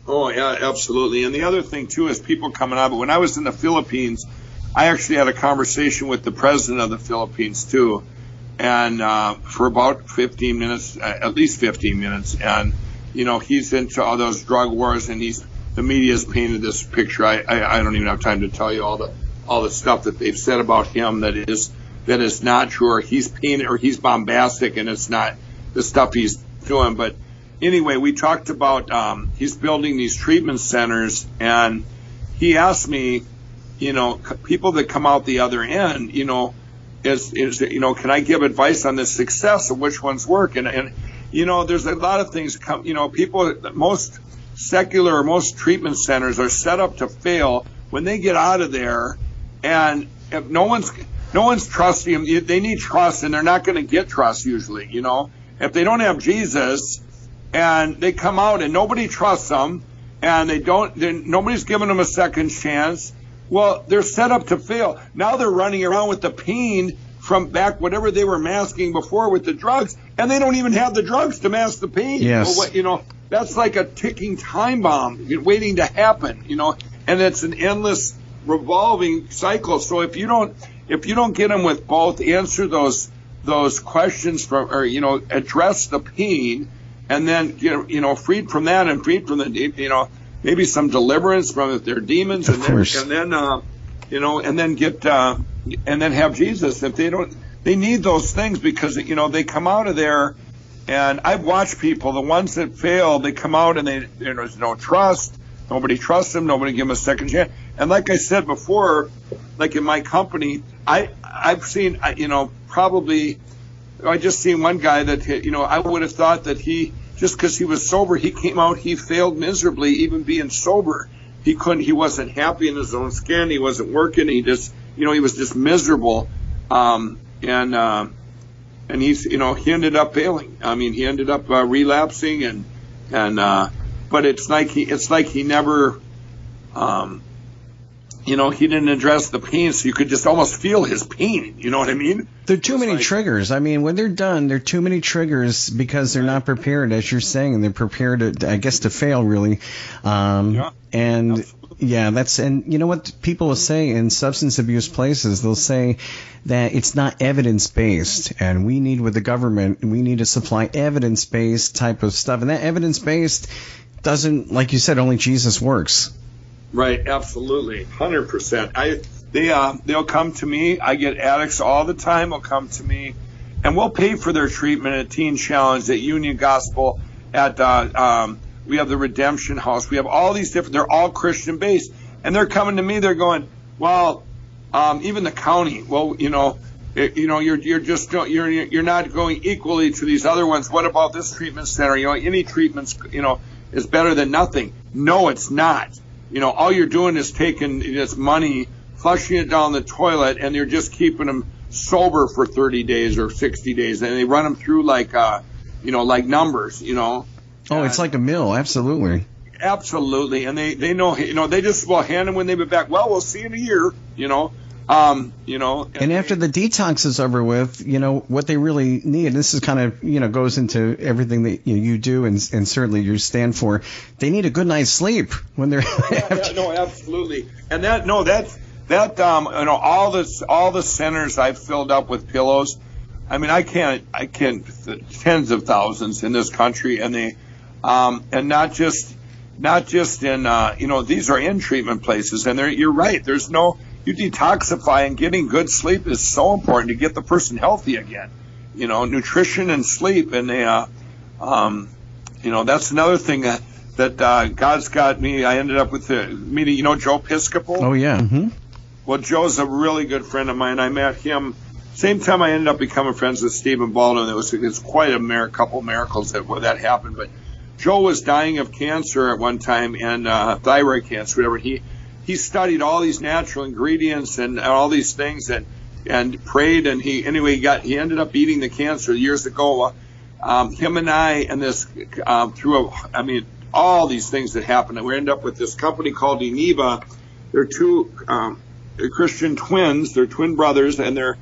oh yeah absolutely and the other thing too is people coming out but when i was in the philippines i actually had a conversation with the president of the philippines too and uh, for about 15 minutes uh, at least 15 minutes and you know he's into all those drug wars and he's the media's painted this picture I, I i don't even have time to tell you all the all the stuff that they've said about him that is that is not true he's painted or he's bombastic and it's not the stuff he's doing. But anyway we talked about um, he's building these treatment centers and he asked me you know people that come out the other end you know is is you know can i give advice on the success of which ones work? And and you know there's a lot of things come you know people most secular or most treatment centers are set up to fail. When they get out of there and if no one's no one's trusting them they need trust and they're not going to get trust usually you know? If they don't have jesus and they come out and nobody trusts them and they don't they're- nobody's giving them a second chance well they're set up to fail. Now they're running around with the pain from back whatever they were masking before with the drugs and they don't even have the drugs to mask the pain. Yes. What, you know that's like a ticking time bomb waiting to happen, you know, and it's an endless revolving cycle. So if you don't, if you don't get them with both, answer those, those questions from, or, you know, address the pain and then, get, you know, freed from that and freed from the, you know, maybe some deliverance from their demons of and course. then, and then, uh, you know, and then get, uh, and then have Jesus. If they don't, they need those things because, you know, they come out of there and I've watched people, the ones that fail, they come out and they, there's no trust. Nobody trusts them. Nobody give them a second chance. And like I said before, like in my company, I, I've seen, you know, probably, I just seen one guy that, you know, I would have thought that he, just because he was sober, he came out, he failed miserably, even being sober. He couldn't, he wasn't happy in his own skin. He wasn't working. He just, you know, he was just miserable. Um, and, uh, and he's you know he ended up failing. I mean he ended up uh, relapsing and and uh, but it's like he it's like he never um, you know he didn't address the pain, so you could just almost feel his pain. You know what I mean? There are too It's many like- triggers. I mean, when they're done, there are too many triggers because they're not prepared, as you're saying, and they're prepared, to, I guess, to fail really. Um, Yeah. And Absolutely. yeah, that's and you know what people will say in substance abuse places, they'll say that it's not evidence based, and we need with the government, we need to supply evidence based type of stuff, and that evidence based doesn't, like you said, only Jesus works. Right, absolutely, hundred percent. I they uh, they'll come to me. I get addicts all the time. Will come to me, and we'll pay for their treatment at Teen Challenge, at Union Gospel, at uh, um, we have the Redemption House. We have all these different. They're all Christian based, and they're coming to me. They're going, well, um, even the county. Well, you know. it- You know, you're you're just you're you're not going equally to these other ones. What about this treatment center? You know, any treatments, you know, is better than nothing. No, it's not. You know, all you're doing is taking this money, flushing it down the toilet, and you're just keeping them sober for 30 days or 60 days, and they run them through like, uh, you know, like numbers. You know, Oh, it's like a mill, absolutely. absolutely, and they they know, you know, they just will hand them when they be back. Well, we'll see in a year. You know, um, you know, And after the detox is over with, you know what they really need. And this is kind of you know goes into everything that you, know, you do and, and certainly you stand for. They need a good night's sleep when they're. (laughs) yeah, no, absolutely. And that no, that's that um you know all this all the centers I've filled up with pillows. I mean, I can't I can't tens of thousands in this country, and they um and not just not just in uh you know these are in treatment places, and they're you're right. There's no you detoxify and getting good sleep is so important to get the person healthy again. You know, nutrition and sleep, and they uh um you know that's another thing that that uh, God's got me. I ended up with the meeting. You know Joe Piscopo. oh yeah. hmm Well, Joe's a really good friend of mine. I met him same time I ended up becoming friends with Stephen Baldwin. It was it's quite a couple miracles that where that happened. But Joe was dying of cancer at one time and uh, thyroid cancer, whatever. He he studied all these natural ingredients and all these things and and prayed and he anyway he got he ended up beating the cancer years ago. Um, him and I and this um, through a, I mean all these things that happened. And we end up with this company called Eneva. They're two um, Christian twins. They're twin brothers, and they're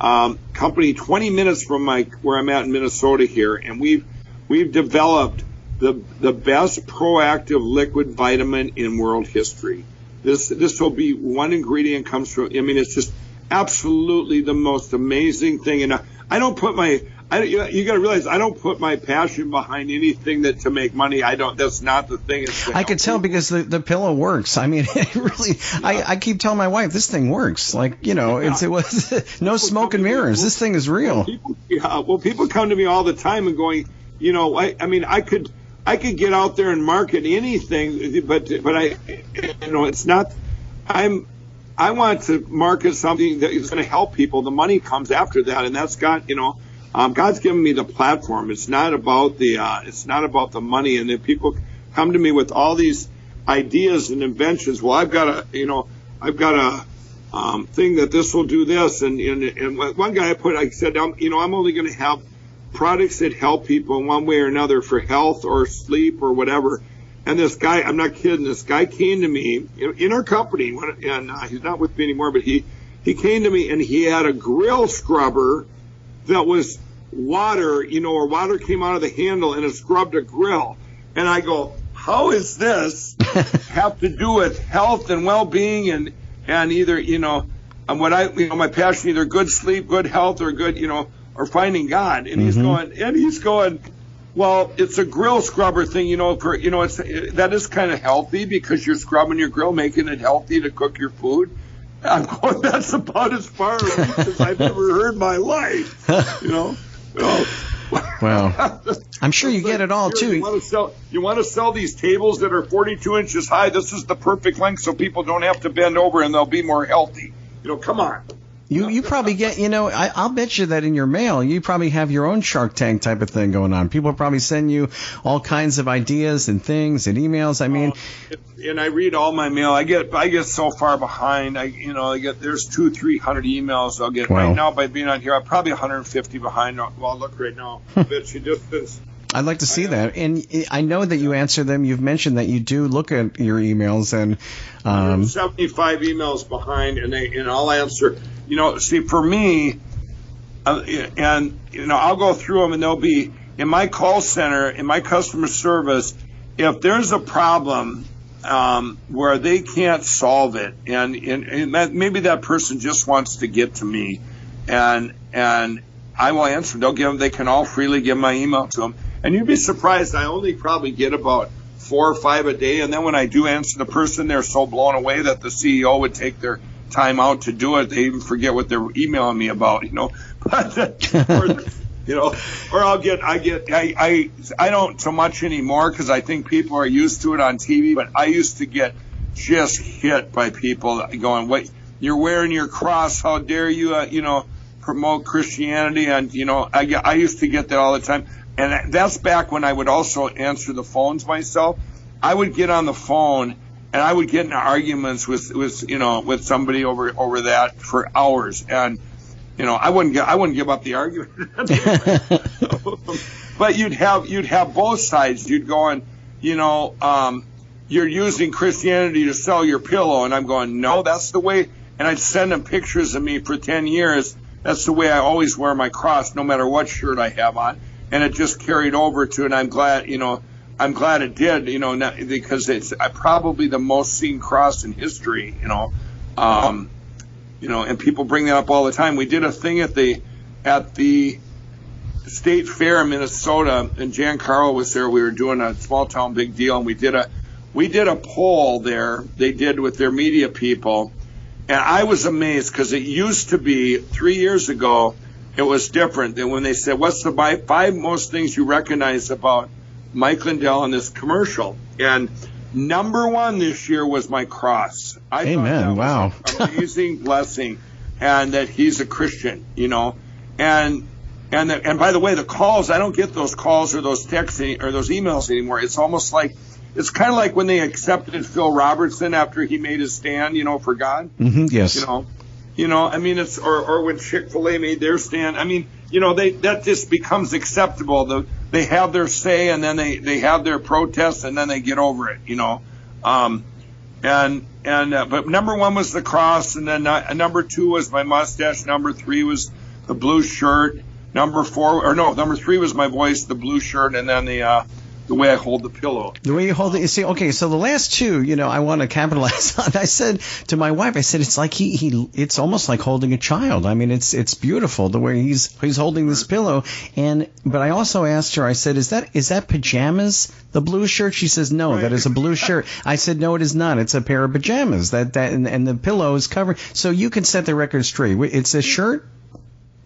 um, company 20 minutes from my where I'm at in Minnesota here, and we've we've developed the the best proactive liquid vitamin in world history. This this will be one ingredient comes from. I mean, it's just absolutely the most amazing thing, and I, I don't put my I, you, you got to realize I don't put my passion behind anything that to make money. I don't. That's not the thing. It's I could tell people. because the, the pillow works. I mean, (laughs) it really. I, I keep telling my wife this thing works. Like you know, it's it was (laughs) no smoke and mirrors. This thing is real. People, yeah, well, people come to me all the time and going, you know, I, I mean, I could, I could get out there and market anything, but, but I, you know, it's not. I'm, I want to market something that is going to help people. The money comes after that, and that's got, you know, um, God's given me the platform. It's not about the, uh, it's not about the money. And then people come to me with all these ideas and inventions. Well, I've got a, you know, I've got a um, thing that this will do this. And, and, and one guy I put, I said, you know, I'm only going to have products that help people in one way or another for health or sleep or whatever. And this guy, I'm not kidding, this guy came to me in, our company, when- and uh, he's not with me anymore, but he, he came to me and he had a grill scrubber that was water, you know, or water came out of the handle and it scrubbed a grill. And I go, how is this (laughs) have to do with health and well-being and and either you know, and what I you know my passion either good sleep, good health, or good you know, or finding God. And he's Mhm. going, and he's going. Well, it's a grill scrubber thing, you know. For you know, it's that is kind of healthy because you're scrubbing your grill, making it healthy to cook your food. (laughs) I'm going. That's about as far as I've ever (laughs) heard in my life. You know. You know? Well, (laughs) I'm sure you get it all Here, You too. want to sell? You want to sell these tables that are 42 inches high? This is the perfect length, so people don't have to bend over and they'll be more healthy. You know, come on. You you probably get you know I, I'll bet you that in your mail you probably have your own Shark Tank type of thing going on. People probably send you all kinds of ideas and things and emails. I mean, and I read all my mail. I get I get so far behind. I you know I get there's two three hundred emails I'll get Wow. right now by being on here. I'm probably 150 behind. Well, look right now. (laughs) I bet you distance. I'd like to see that. And I know that you answer them. You've mentioned that you do look at your emails and um, 75 emails behind, and they and I'll answer. You know, see for me, uh, and you know I'll go through them, and they'll be in my call center, in my customer service. If there's a problem um, where they can't solve it, and, and, and that, maybe that person just wants to get to me, and and I will answer. They'll give them. They can all freely give my email to them, and you'd be surprised. I only probably get about four or five a day, and then when I do answer the person, they're so blown away that the CEO would take their time out to do it. They even forget what they're emailing me about, you know. (laughs) But you know, or I'll get I get I I I don't so much anymore because I think people are used to it on TV. But I used to get just hit by people going, "What you're wearing your cross? How dare you? Uh, you know." promote Christianity and you know I, I used to get that all the time and that's back when I would also answer the phones myself. I would get on the phone and I would get in arguments with with you know with somebody over over that for hours. And you know I wouldn't get I wouldn't give up the argument. (laughs) But you'd have you'd have both sides. You'd go and you know um you're using Christianity to sell your pillow. And I'm going no that's the way. And I'd send them pictures of me for 10 years. That's the way I always wear my cross no matter what shirt I have on and it just carried over to and I'm glad you know I'm glad it did you know not, because it's I probably the most seen cross in history you know. Um you know and people bring that up all the time. We did a thing at the at the state fair in Minnesota and Jann Carl was there. We were doing a small town big deal and we did a we did a poll there. They did with their media people. And I was amazed because it used to be three years ago, it was different than when they said, What's the five most things you recognize about Mike Lindell in this commercial? And number one this year was my cross. I thought Amen. Wow. an amazing (laughs) blessing, and that he's a Christian, you know. And and the, and by the way, the calls I don't get those calls or those texts any- or those emails anymore. It's almost like it's kind of like when they accepted Phil Robertson after he made his stand, you know, for God. mhm, yes. You know, you know. I mean, it's or or when Chick Fil A made their stand. I mean, you know, they that just becomes acceptable. The, they have their say, and then they they have their protests, and then they get over it. You know, um, and and uh, but number one was the cross, and then uh, number two was my mustache. Number three was the blue shirt. Number four, or no, number three was my voice, the blue shirt, and then the uh, the way I hold the pillow. The way you hold it, you see, okay, so the last two, you know, I want to capitalize (laughs) on. I said to my wife, I said, it's like he, he, it's almost like holding a child. I mean, it's, it's beautiful the way he's, he's holding this pillow. And, but I also asked her, I said, is that, is that pajamas? The blue shirt? She says, no, that is a blue shirt. I said, no, it is not. It's a pair of pajamas. That, that, and, and the pillow is covered. So you can set the record straight. It's a shirt?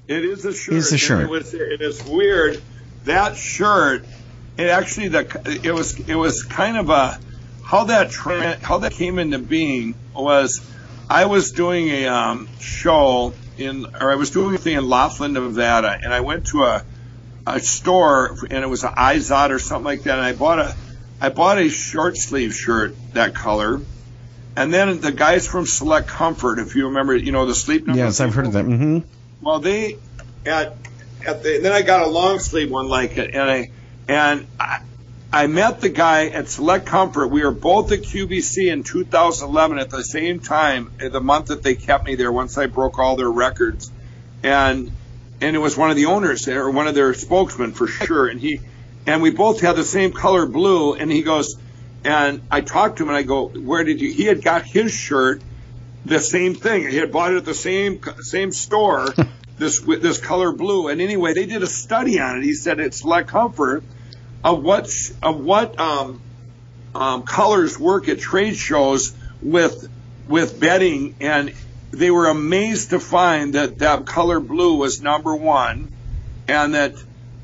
It is a shirt. It's a shirt. And it was, it is weird. That shirt, it actually the it was it was kind of a how that tra- how that came into being was I was doing a um, show in or I was doing a thing in Laughlin, Nevada, and I went to a a store and it was an Izod or something like that, and I bought a I bought a short sleeve shirt that color. And then the guys from Select Comfort, if you remember, you know the sleep number. Yes, I've heard of that. hmm Well, they at at the then I got a long sleeve one like it, and I and I, I met the guy at Select Comfort. We were both at QVC in 2011 at the same time, uh, the month that they kept me there. Once I broke all their records, and and it was one of the owners there, or one of their spokesmen for sure. And he and we both had the same color blue. And he goes, and I talked to him and I go, where did you? He had got his shirt, the same thing. He had bought it at the same same store. (laughs) this this color blue. And anyway, they did a study on it. He said it's like comfort of what of what um, um, colors work at trade shows with with bedding, and they were amazed to find that that color blue was number one, and that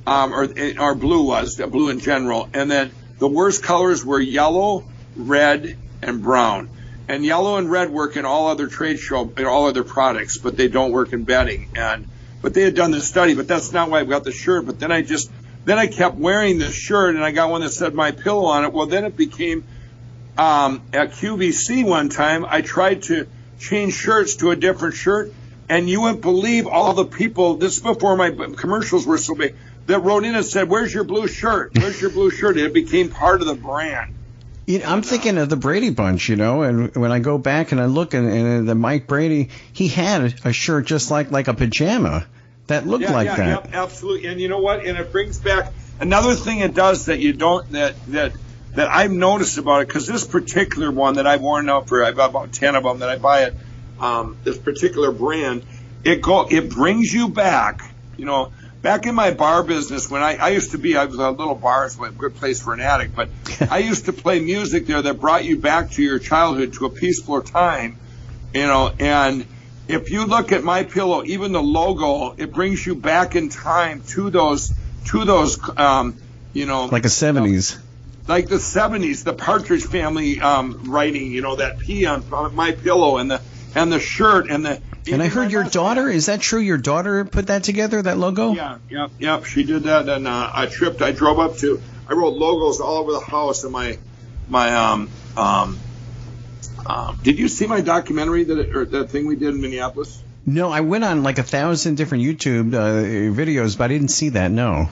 um, or or blue was blue in general, and that the worst colors were yellow, red, and brown. And yellow and red work in all other trade show in all other products, but they don't work in bedding. And but they had done this study, but that's not why I got the shirt. But then I just then I kept wearing this shirt, and I got one that said my pillow on it. Well, then it became um, at QVC one time. I tried to change shirts to a different shirt, and you wouldn't believe all the people. This is before my commercials were so big that wrote in and said, "Where's your blue shirt? Where's your blue shirt?" And it became part of the brand. You know, I'm thinking of the Brady Bunch, you know, and when I go back and I look and, and the Mike Brady, he had a shirt just like like a pajama that looked yeah, like yeah, that. Yeah, absolutely. And you know what? And it brings back another thing it does that you don't that that that I've noticed about it because this particular one that I've worn out for I've got about ten of them that I buy it. Um, this particular brand, it go it brings you back. You know, back in my bar business when I, I used to be, I was a little bar, it's a good place for an addict, but (laughs) I used to play music there that brought you back to your childhood to a peaceful time, you know, and if you look at my pillow, even the logo, it brings you back in time to those, to those, um, you know, like a 70s. like the 70s, the Partridge Family um, writing, you know, that P on, on my pillow and the and the shirt and the and I heard your daughter. Is that true? Your daughter put that together, that logo? Yeah, yep, yep. She did that, and uh, I tripped. I drove up to. I wrote logos all over the house, and my my um um. Um did you see my documentary that it, or that thing we did in Minneapolis? No, I went on like a thousand different YouTube uh, videos, but I didn't see that. No.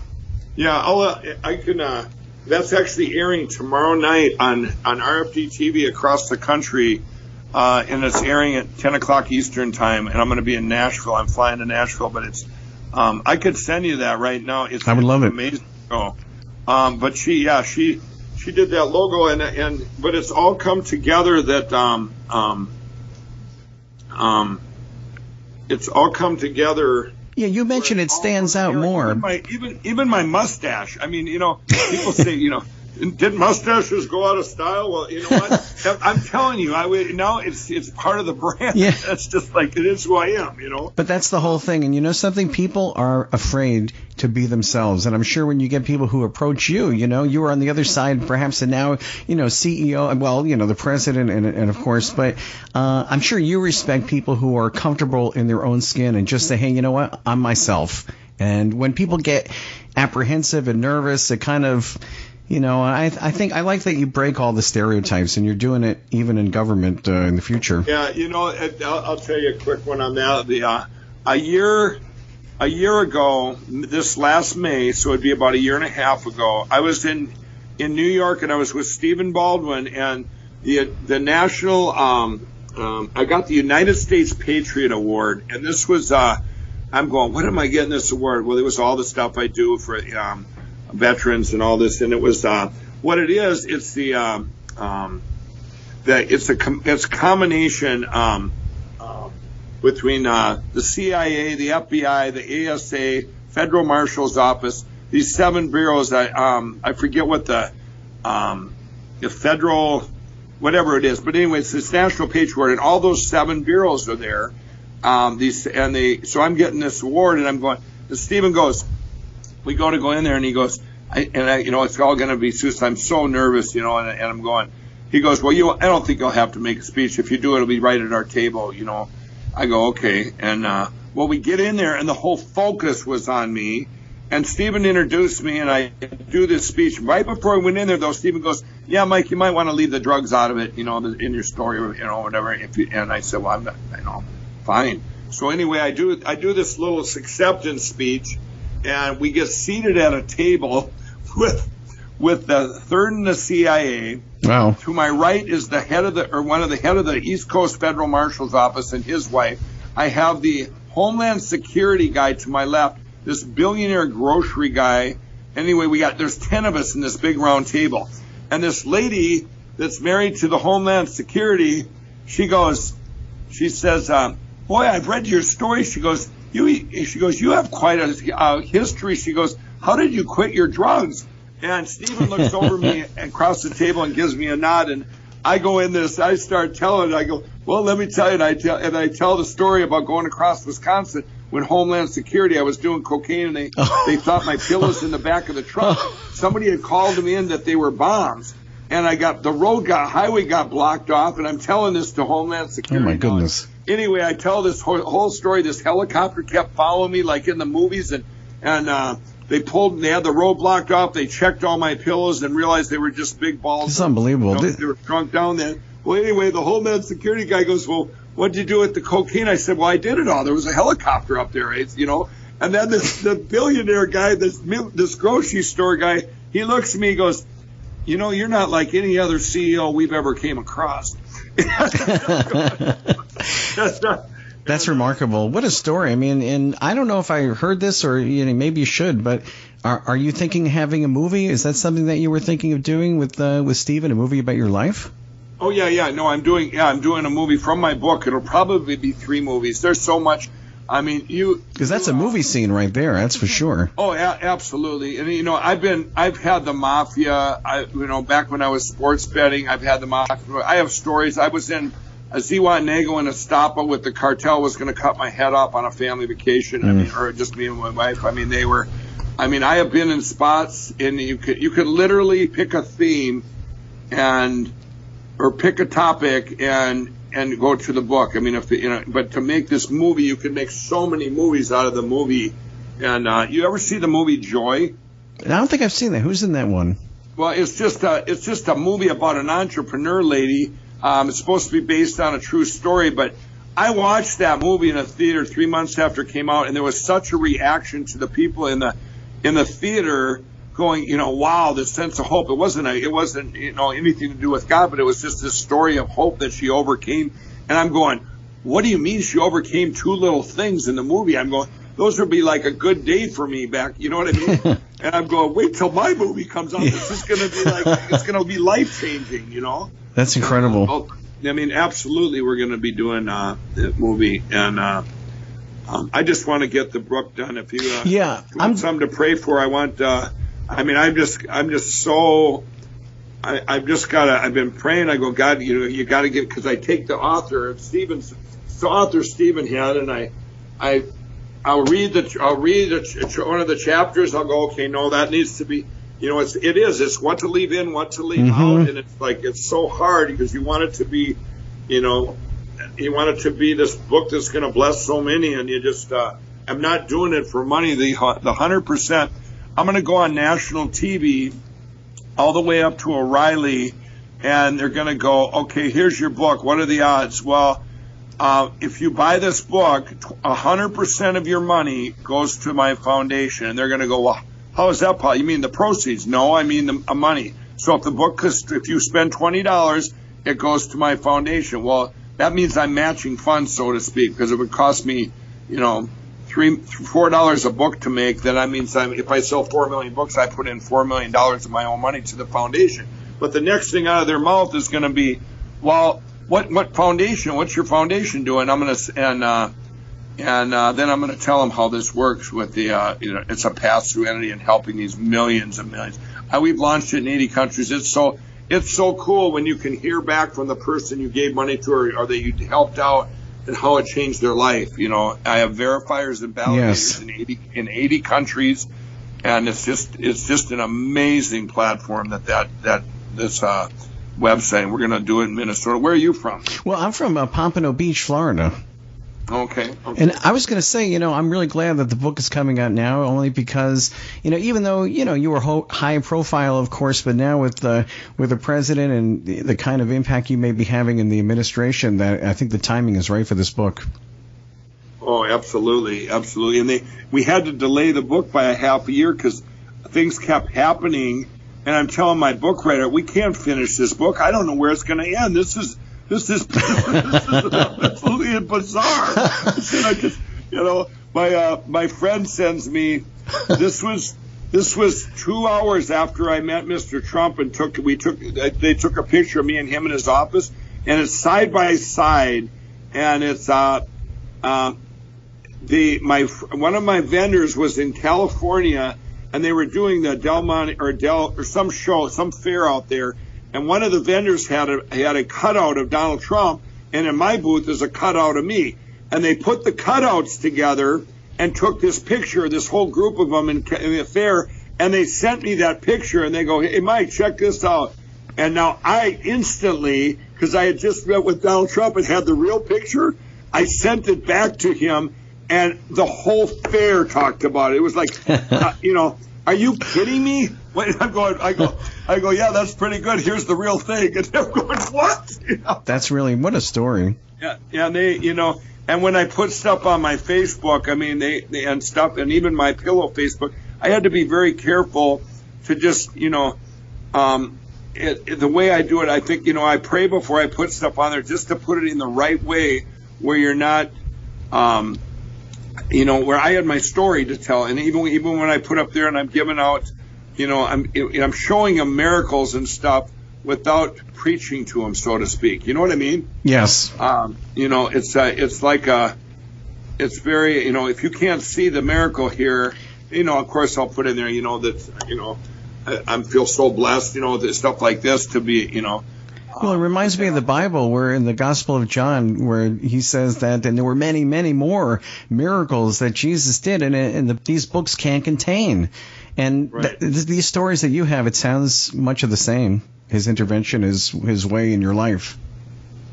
Yeah, I'll. Uh, I can. Uh, that's actually airing tomorrow night on on RFD TV across the country uh, and it's airing at 10 o'clock Eastern time. And I'm going to be in Nashville. I'm flying to Nashville, but it's um, I could send you that right now. It's I would love it. Amazing. Oh, um, but she, yeah, she she did that logo, and and but it's all come together that um um um it's all come together. Yeah, you mentioned it stands out more. Even my, even even my mustache. I mean, you know, people say, you know, did mustaches go out of style? Well, you know what? (laughs) I'm telling you, I would now it's it's part of the brand. Yeah. (laughs) That's just like it is who I am, you know. But that's the whole thing. And you know something? People are afraid to be themselves. And I'm sure when you get people who approach you, you know, you are on the other side, perhaps, and now, you know, CEO, well, you know, the president, and, and of course, but uh, I'm sure you respect people who are comfortable in their own skin and just say, hey, you know what? I'm myself. And when people get apprehensive and nervous, it kind of you know, I I think I like that you break all the stereotypes, and you're doing it even in government uh, in the future. Yeah, you know, I'll, I'll tell you a quick one on that. The uh, a year a year ago, this last May, so it'd be about a year and a half ago, I was in in New York, and I was with Stephen Baldwin, and the the national. Um, um, I got the United States Patriot Award, and this was. Uh, I'm going. What am I getting this award? Well, it was all the stuff I do for um, veterans and all this, and it was uh, what it is. It's the um, um, it's a com- it's combination um, uh, between uh, the CIA, the FBI, the ASA, Federal Marshal's Office. These seven bureaus. I um, I forget what the um, the federal whatever it is, but anyway, it's this National Patriot, and all those seven bureaus are there. Um, these and they so I'm getting this award, and I'm going. And Stephen goes, we go to go in there, and he goes, I, and I, you know, it's all going to be. I'm so nervous, you know, and, and I'm going. He goes, well, you, I don't think you'll have to make a speech. If you do, it'll be right at our table, you know. I go, okay, and uh, well, we get in there, and the whole focus was on me. And Stephen introduced me, and I do this speech. Right before I went in there, though, Stephen goes, "Yeah, Mike, you might want to leave the drugs out of it, you know, in your story, or, you know, whatever." If you, and I said, "Well, I'm not, I know, fine." So anyway, I do I do this little acceptance speech, and we get seated at a table with with the third in the CIA. Wow. To my right is the head of the or one of the head of the East Coast Federal Marshal's office and his wife. I have the Homeland Security guy to my left, this billionaire grocery guy Anyway, we got there's ten of us in this big round table, and this lady that's married to the Homeland Security, she goes, she says, um, "Boy, I've read your story." She goes, "You," she goes, "You have quite a uh, history." She goes, "How did you quit your drugs?" And Stephen looks (laughs) over me and across the table and gives me a nod, and I go in this. I start telling. I go, "Well, let me tell you," and I tell, and I tell the story about going across Wisconsin when Homeland Security. I was doing cocaine, and they (laughs) they thought my pillows in the back of the truck. (laughs) Somebody had called them in that they were bombs and I got the road got highway got blocked off, and I'm telling this to Homeland Security. Oh my goodness! Anyway, I tell this whole, whole story. This helicopter kept following me like in the movies, and and uh, they pulled. They had the road blocked off. They checked all my pillows and realized they were just big balls. It's unbelievable. You know, they were shrunk down there. Well, anyway, the Homeland Security guy goes, "Well, what did you do with the cocaine?" I said, "Well, I did it all. There was a helicopter up there, you know." And then this the billionaire guy, this this grocery store guy, he looks at me, he goes you know, you're not like any other CEO we've ever came across. That's (laughs) not. That's remarkable. What a story. I mean, and I don't know if I heard this or you know, maybe you should, but are, are you thinking of having a movie? Is that something that you were thinking of doing with uh, with Stephen, a movie about your life? Oh yeah, yeah. No, I'm doing yeah, I'm doing a movie from my book. It'll probably be three movies. There's so much I mean, you because that's a movie scene right there. That's for sure. (laughs) Oh, a- absolutely. And you know, I've been, I've had the mafia. I, you know, back when I was sports betting, I've had the mafia. I have stories. I was in a Zihuatanejo in Ixtapa with the cartel was going to cut my head off on a family vacation. Mm. I mean, or just me and my wife. I mean, they were. I mean, I have been in spots, and you could you could literally pick a theme, and or pick a topic, and and go to the book. I mean, if the, you know, but to make this movie, you can make so many movies out of the movie. And uh, you ever see the movie Joy? I don't think I've seen that. Who's in that one? Well, it's just a it's just a movie about an entrepreneur lady. Um, it's supposed to be based on a true story, but I watched that movie in a theater three months after it came out, and there was such a reaction to the people in the in the theater going, you know, wow, this sense of hope. It wasn't a, it wasn't, you know, anything to do with God, but it was just this story of hope that she overcame. And I'm going, what do you mean she overcame two little things in the movie? I'm going, those would be like a good day for me back. You know what I mean? (laughs) and I'm going, wait till my movie comes out. This is going to be like, (laughs) it's going to be life changing, you know? That's incredible. Oh, I mean, absolutely, we're going to be doing uh, the movie, and uh, um, I just want to get the book done. If you, uh, yeah, want I'm something to pray for, I want. Uh, I mean, I'm just, I'm just so, I, I've just got to, I've been praying. I go, God, you know, you got to get, because I take the author, of Stephen's, the author Stephen had, and I, I, I'll read the, I'll read the, one of the chapters. I'll go, okay, no, that needs to be, you know, it's, it is, it's what to leave in, what to leave mm-hmm. out, and it's like, it's so hard because you want it to be, you know, you want it to be this book that's going to bless so many, and you just, uh, I'm not doing it for money. The, the hundred percent I'm going to go on national TV all the way up to O'Reilly, and they're going to go, okay, here's your book. What are the odds? Well, uh, if you buy this book, 100% of your money goes to my foundation. And they're going to go, well, how is that, Paul? You mean the proceeds? No, I mean the uh, money. So if the book, if you spend $20, it goes to my foundation. Well, that means I'm matching funds, so to speak, because it would cost me, you know, three four dollars a book to make, then that means I'm, if I sell four million books, I put in four million dollars of my own money to the foundation. But the next thing out of their mouth is going to be, well, what what foundation? What's your foundation doing? I'm going to and uh, and uh, then I'm going to tell them how this works with the uh, you know it's a pass through entity and helping these millions and millions. Uh, we've launched it in 80 countries. It's so it's so cool when you can hear back from the person you gave money to or, or that you helped out and how it changed their life. You know, I have verifiers and validators yes. in 80 in 80 countries, and it's just it's just an amazing platform that that that this uh, website. We're going to do it in Minnesota. Where are you from? Well, I'm from uh, Pompano Beach, Florida. Okay, okay. And I was going to say, you know, I'm really glad that the book is coming out now, only because, you know, even though you know you were ho- high profile, of course, but now with the with the president and the, the kind of impact you may be having in the administration, that I think the timing is right for this book. Oh, absolutely, absolutely. And they we had to delay the book by a half a year because things kept happening. And I'm telling my book writer, we can't finish this book. I don't know where it's going to end. This is (laughs) this is, absolutely bizarre. you know, my uh, my friend sends me. This was this was two hours after I met Mr. Trump and took we took they took a picture of me and him in his office, and it's side by side, and it's uh, uh, the my one of my vendors was in California, and they were doing the Del Monte or Del or some show, some fair out there, and one of the vendors had a had a cutout of Donald Trump, and in my booth is a cutout of me, and they put the cutouts together and took this picture, this whole group of them in, in the fair, and they sent me that picture, and they go, "Hey, Mike, check this out." And now I instantly, because I had just met with Donald Trump and had the real picture, I sent it back to him, and the whole fair talked about it. It was like, (laughs) uh, you know, are you kidding me? Wait, I'm going, I go, I go, yeah, that's pretty good. Here's the real thing. And they're going, what? You know? That's really what a story. Yeah, yeah, they, you know, and when I put stuff on my Facebook, I mean, they, they and stuff, and even MyPillow Facebook, I had to be very careful to just, you know, um, it, it, the way I do it, I think, you know, I pray before I put stuff on there just to put it in the right way where you're not, um, you know, where I had my story to tell, and even even when I put up there and I'm giving out, you know, I'm I'm showing him miracles and stuff without preaching to him, so to speak. You know what I mean? Yes. Um, you know, it's uh, it's like a, it's very, you know, if you can't see the miracle here, you know, of course I'll put in there, you know, that, you know, I, I feel so blessed, you know, that stuff like this to be, you know. Well, it reminds me of the Bible, where in the Gospel of John, where he says that, and there were many, many more miracles that Jesus did, and, and the, these books can't contain. And Right. th- these stories that you have, it sounds much of the same. His intervention, is his way in your life.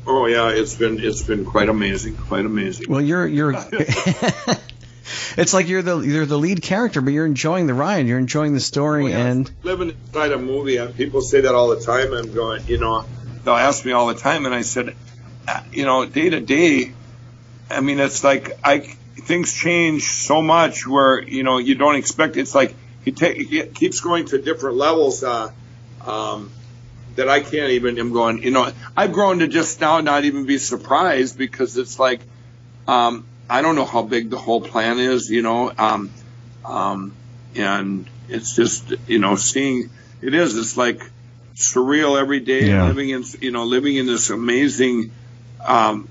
Oh yeah, it's been it's been quite amazing, quite amazing. Well, you're you're. (laughs) (laughs) it's like you're the you're the lead character, but you're enjoying the ride. You're enjoying the story, Oh, yeah. and living inside a movie, and people say that all the time. I'm going, you know, they'll ask me all the time, and I said, uh, you know, day to day, I mean, it's like I things change so much where you know you don't expect. It's like he, ta- he keeps going to different levels uh, um, that I can't even. I'm going, you know, I've grown to just now not even be surprised because it's like um, I don't know how big the whole plan is, you know. Um, um, and it's just you know seeing it is it's like surreal every day Yeah. living in you know living in this amazing um,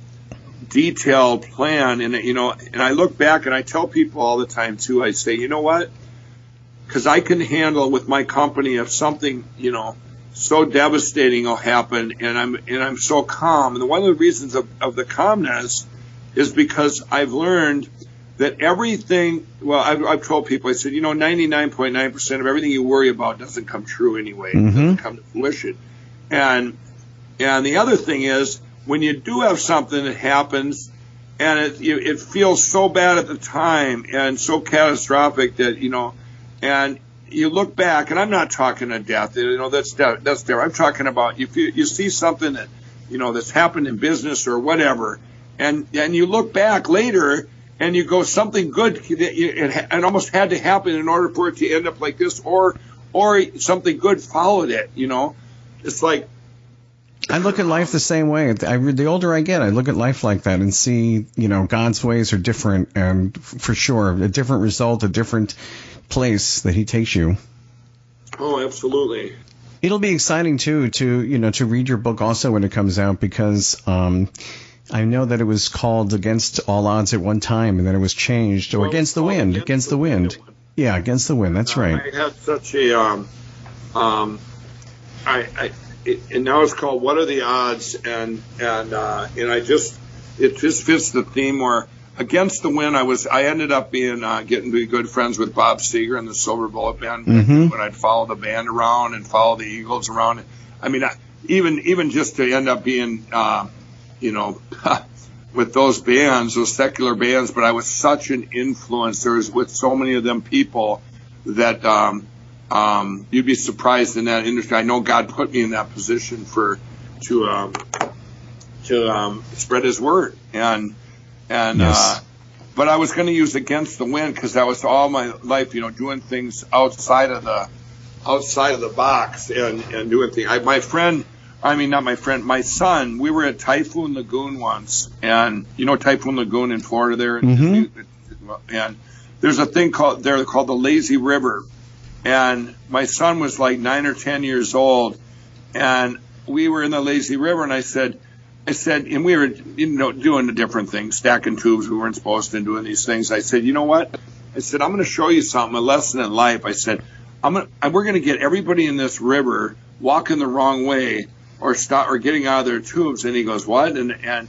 detailed plan and you know and I look back and I tell people all the time too I say you know what because I can handle with my company if something you know so devastating will happen and I'm and I'm so calm and one of the reasons of, of the calmness is because I've learned that everything, well, I've, I've told people, I said, you know, 99.9% of everything you worry about doesn't come true anyway. Mhm. doesn't come to fruition. And, and the other thing is, when you do have something that happens and it, it feels so bad at the time and so catastrophic that, you know, and you look back, and I'm not talking to death, you know, that's, that's there. I'm talking about if you you see something that, you know, that's happened in business or whatever, and, and you look back later and you go something good that it, it almost had to happen in order for it to end up like this or or something good followed it you know it's like I look at life the same way. I, the older I get, I look at life like that and see, you know, God's ways are different, and for sure, a different result, a different place that He takes you. oh absolutely It'll be exciting too to you know to read your book also when it comes out because um, I know that it was called Against All Odds at one time and then it was changed or Well, Against the oh, Wind. Against the Wind. Yeah, Against the Wind. That's right. I had such a um um I I it, and now it's called What Are the Odds and and uh and I just it just fits the theme where against the wind I was I ended up being uh, getting to be good friends with Bob Seger and the Silver Bullet Band Mhm. when I'd follow the band around and follow the Eagles around. I mean I, even even just to end up being uh, you know (laughs) with those bands, those secular bands, but I was such an influence. There with so many of them people that um, um, you'd be surprised in that industry. I know God put me in that position for to um, to um, spread His word and and Yes. uh, but I was going to use against the wind because that was all my life, you know, doing things outside of the outside of the box and and doing things. I, my friend. I mean, not my friend, my son. We were at Typhoon Lagoon once, and you know Typhoon Lagoon in Florida there, Mhm. and there's a thing called there called the Lazy River, and my son was like nine or ten years old, and we were in the lazy river, and I said, I said, and we were, you know, doing the different things, stacking tubes. We weren't supposed to doing these things. I said, you know what? I said, I'm going to show you something, a lesson in life. I said, I'm gonna, we're going to get everybody in this river walking the wrong way or stop or getting out of their tubes. And he goes, what? And and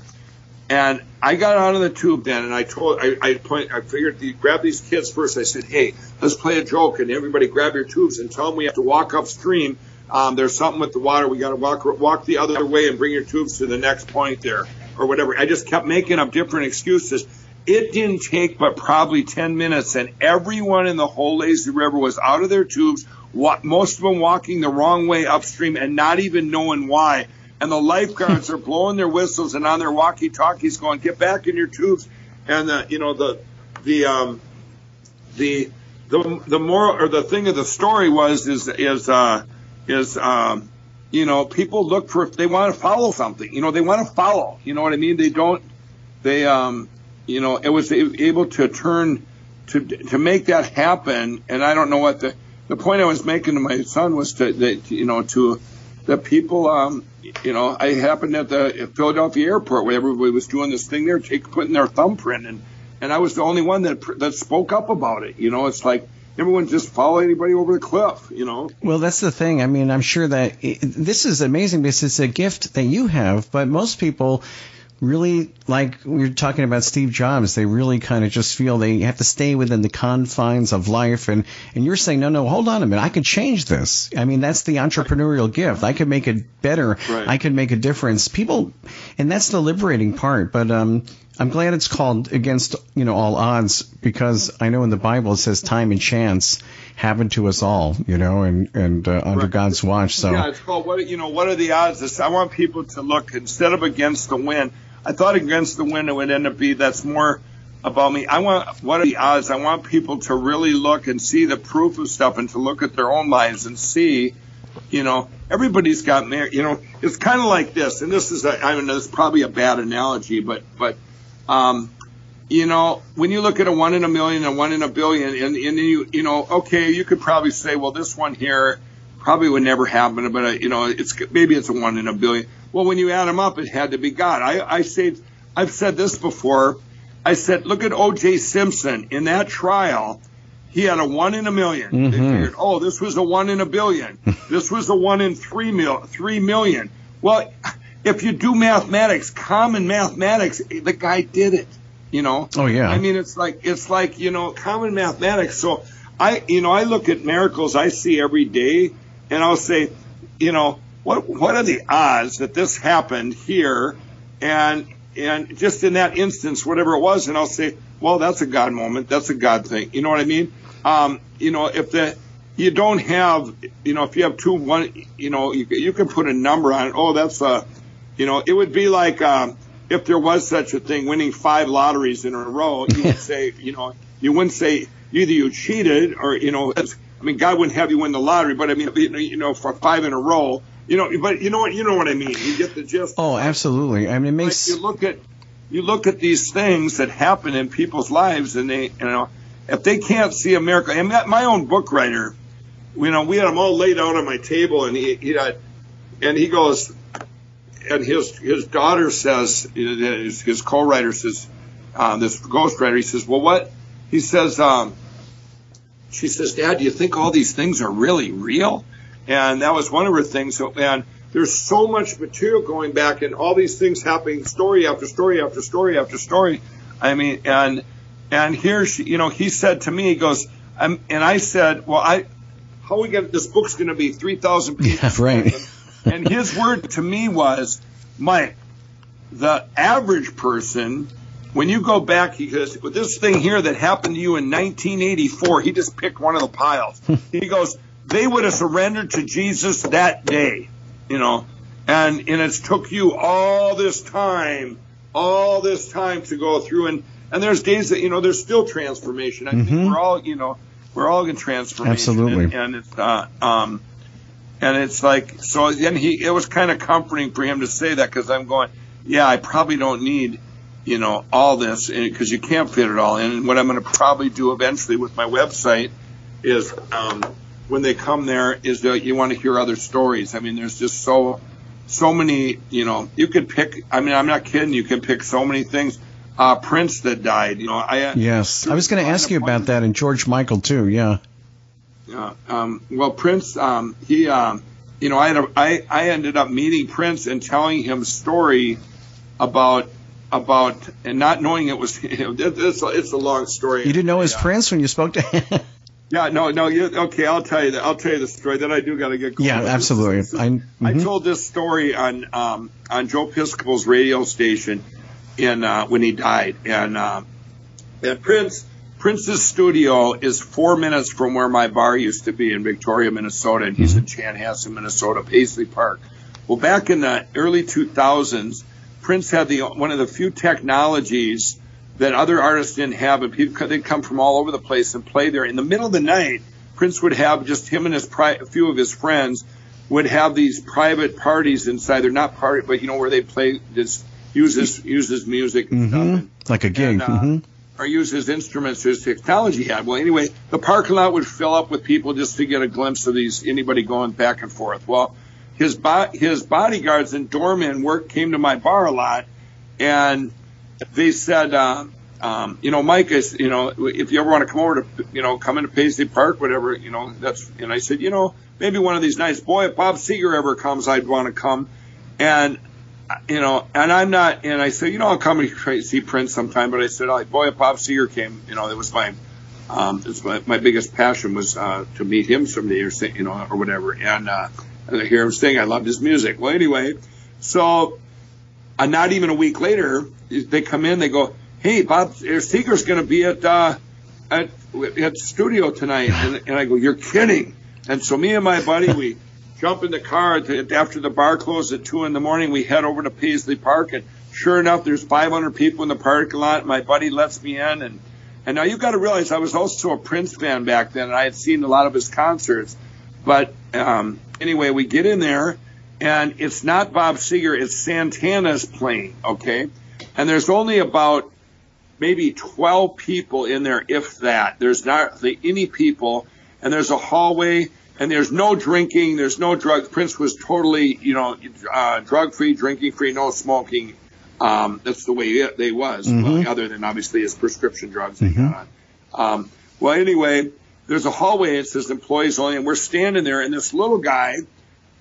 and I got out of the tube then, and I told, I, I point, I figured, grab these kids first. I said, hey, let's play a joke, and everybody grab your tubes and tell them we have to walk upstream. Um, there's something with the water. We got to walk walk the other way and bring your tubes to the next point there, or whatever. I just kept making up different excuses. It didn't take but probably 10 minutes, and everyone in the whole lazy river was out of their tubes, most of them walking the wrong way upstream and not even knowing why. And the lifeguards are (laughs) blowing their whistles and on their walkie-talkies going, "Get back in your tubes." And the, you know, the the um, the the the moral or the thing of the story was is is uh, is um, you know people look for if they want to follow something. You know, they want to follow. You know what I mean? They don't. They um, you know, it was able to turn to to make that happen. And I don't know what the the point I was making to my son was to that you know to the people um you know I happened at the Philadelphia airport where everybody was doing this thing there, take, putting their thumbprint and and I was the only one that that spoke up about it. You know, it's like everyone just follow anybody over the cliff, you know. Well, that's the thing. I mean, I'm sure that it, this is amazing because it's a gift that you have, but most people really like we are talking about Steve Jobs, they really kind of just feel they have to stay within the confines of life and and you're saying no no hold on a minute I could change this. I mean that's the entrepreneurial gift. I could make it better. Right. I could make a difference. People and that's the liberating part, but um I'm glad it's called against you know all odds because I know in the Bible it says time and chance happen to us all, you know, and and uh, under right. God's watch. So yeah, it's called what you know. What are the odds? I want people to look instead of against the wind. I thought against the wind it would end up be that's more about me. I want what are the odds? I want people to really look and see the proof of stuff and to look at their own lives and see, you know, everybody's got married. You know, it's kind of like this, and this is a, I mean, is probably a bad analogy, but but um, you know, when you look at a one in a million and one in a billion, and, and you you know, okay, you could probably say, well, this one here probably would never happen, but uh, you know, it's maybe it's a one in a billion. Well, when you add them up, it had to be God. I, I say, I've said this before. I said, look at O.J. Simpson in that trial. He had a one in a 1000000 mm-hmm. They figured, oh, this was a one in a billion. (laughs) this was a one in three mil, three million. Well, if you do mathematics, common mathematics, the guy did it. You know. Oh yeah. I mean, it's like it's like you know common mathematics. So I, you know, I look at miracles I see every day, and I'll say, you know, what what are the odds that this happened here and and just in that instance whatever it was and I'll say well that's a God moment that's a God thing you know what I mean um, you know if the you don't have you know if you have two one you know you you can put a number on it oh that's a you know it would be like um, if there was such a thing winning five lotteries in a row you would (laughs) say you know you wouldn't say either you cheated or you know I mean God wouldn't have you win the lottery but I mean you know for five in a row you know, but you know what? You know what I mean. You get the gist. Oh, absolutely. I mean, it makes like you look at you look at these things that happen in people's lives, and they, you know, if they can't see a miracle, and my own book writer, you know, we had them all laid out on my table, and he, he had, and he goes, and his his daughter says, his, his co-writer says, uh, this ghostwriter, he says, well, what? He says, um, she says, Dad, do you think all these things are really real? And that was one of her things. So, and there's so much material going back and all these things happening, story after story after story after story. I mean, and, and here she, you know, he said to me, he goes, and I said, well, I, how we get, this book's going to be 3,000 pages. (laughs) Yeah, right. And his word to me was, Mike, the average person, when you go back, he goes, with this thing here that happened to you in 1984, he just picked one of the piles. (laughs) he goes, they would have surrendered to Jesus that day, you know, and and it's took you all this time, all this time to go through, and and there's days that you know there's still transformation. I mm-hmm. think we're all you know we're all in transformation, absolutely, and, and it's uh, um, and it's like so. Then he it was kind of comforting for him to say that because I'm going, yeah, I probably don't need you know all this because you can't fit it all in. And what I'm going to probably do eventually with my website is um, when they come there is that you want to hear other stories. I mean, there's just so so many. You know, you could pick. I mean, I'm not kidding. You can pick so many things. Uh, Prince that died. You know, I uh, yes, I was going to ask you about that, and George Michael too. Yeah. Yeah. Um, well, Prince, um, he, um, you know, I had a, I, I ended up meeting Prince and telling him a story about about and not knowing it was (laughs) him. It's a, it's a long story. You didn't know it was yeah. Prince when you spoke to him. (laughs) yeah, no, no. You, okay, I'll tell you that. I'll tell you the story. Then I do got to get. Going. Yeah, absolutely. This, this, I, mm-hmm. I told this story on um, on Joe Piscopo's radio station in uh, when he died, and uh, and Prince Prince's studio is four minutes from where my bar used to be in Victoria, Minnesota, and he's in Chanhassen, Minnesota, Paisley Park. Well, back in the early 2000s, Prince had the one of the few technologies that other artists didn't have, and people they'd come from all over the place and play there. In the middle of the night, Prince would have just him and his pri- a few of his friends would have these private parties inside. They're not party, but you know where they play this use his use his music mm-hmm. like a gig. And, uh, mm-hmm or use his instruments, his technology had. Well, anyway, the parking lot would fill up with people just to get a glimpse of these anybody going back and forth. Well, his bo- his bodyguards and doormen work came to my bar a lot, and they said, uh, um, you know, Mike is, you know, if you ever want to come over to, you know, come into Paisley Park, whatever, you know, that's. And I said, you know, maybe one of these nights, boy, if Bob Seger ever comes, I'd want to come. And you know, and I'm not, and I said, you know, I'll come and see Prince sometime, but I said, oh, boy, if Bob Seger came, you know, it was my, um, it's my, my biggest passion was, uh, to meet him someday or say, you know, or whatever. And, uh, and I hear him sing, I loved his music. Well, anyway, so, uh, not even a week later, they come in, they go, hey, Bob Seger's going to be at, uh, at, at the studio tonight. And, and I go, you're kidding. And so me and my buddy, we, jump in the car after the bar closed at two in the morning. We head over to Paisley Park, and sure enough, there's 500 people in the parking lot. My buddy lets me in, and and now you got to realize I was also a Prince fan back then, and I had seen a lot of his concerts. But um, anyway, we get in there, and it's not Bob Seger, it's Santana's playing, okay? And there's only about maybe 12 people in there, if that. There's not any people, and there's a hallway and there's no drinking, there's no drugs. Prince was totally, you know, uh, drug free, drinking free, no smoking. Um, that's the way it, they was, mm-hmm. well, other than obviously his prescription drugs mm-hmm. he got on. Um, well, anyway, there's a hallway. It says employees only, and we're standing there, and this little guy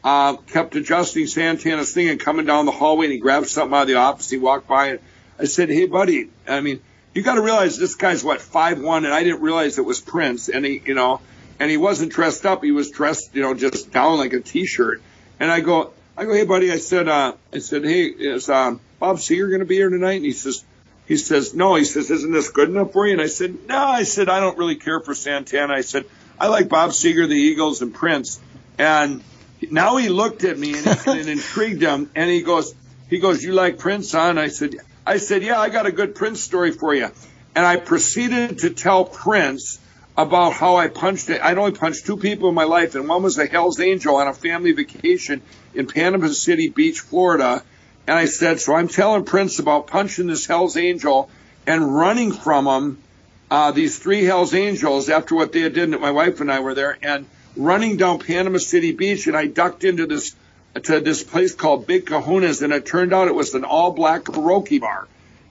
uh, kept adjusting Santana's thing and coming down the hallway, and he grabbed something out of the office. He walked by, and I said, "Hey, buddy, I mean, you got to realize this guy's what five one, and I didn't realize it was Prince, and he, you know." And he wasn't dressed up. He was dressed, you know, just down like a t-shirt. And I go, I go, hey buddy, I said, uh, I said, hey, is um, Bob Seger going to be here tonight? And he says, he says, no. He says, isn't this good enough for you? And I said, no. I said, I don't really care for Santana. I said, I like Bob Seger, the Eagles, and Prince. And now he looked at me and, (laughs) and it intrigued him. And he goes, he goes, you like Prince, huh? And I said, I said, yeah, I got a good Prince story for you. And I proceeded to tell Prince about how I punched it. I'd only punched two people in my life, and one was a Hell's Angel on a family vacation in Panama City Beach, Florida. And I said, so I'm telling Prince about punching this Hell's Angel and running from him, uh, these three Hell's Angels after what they had did. My wife and I were there, and running down Panama City Beach, and I ducked into this to this place called Big Kahuna's, and it turned out it was an all-black karaoke bar.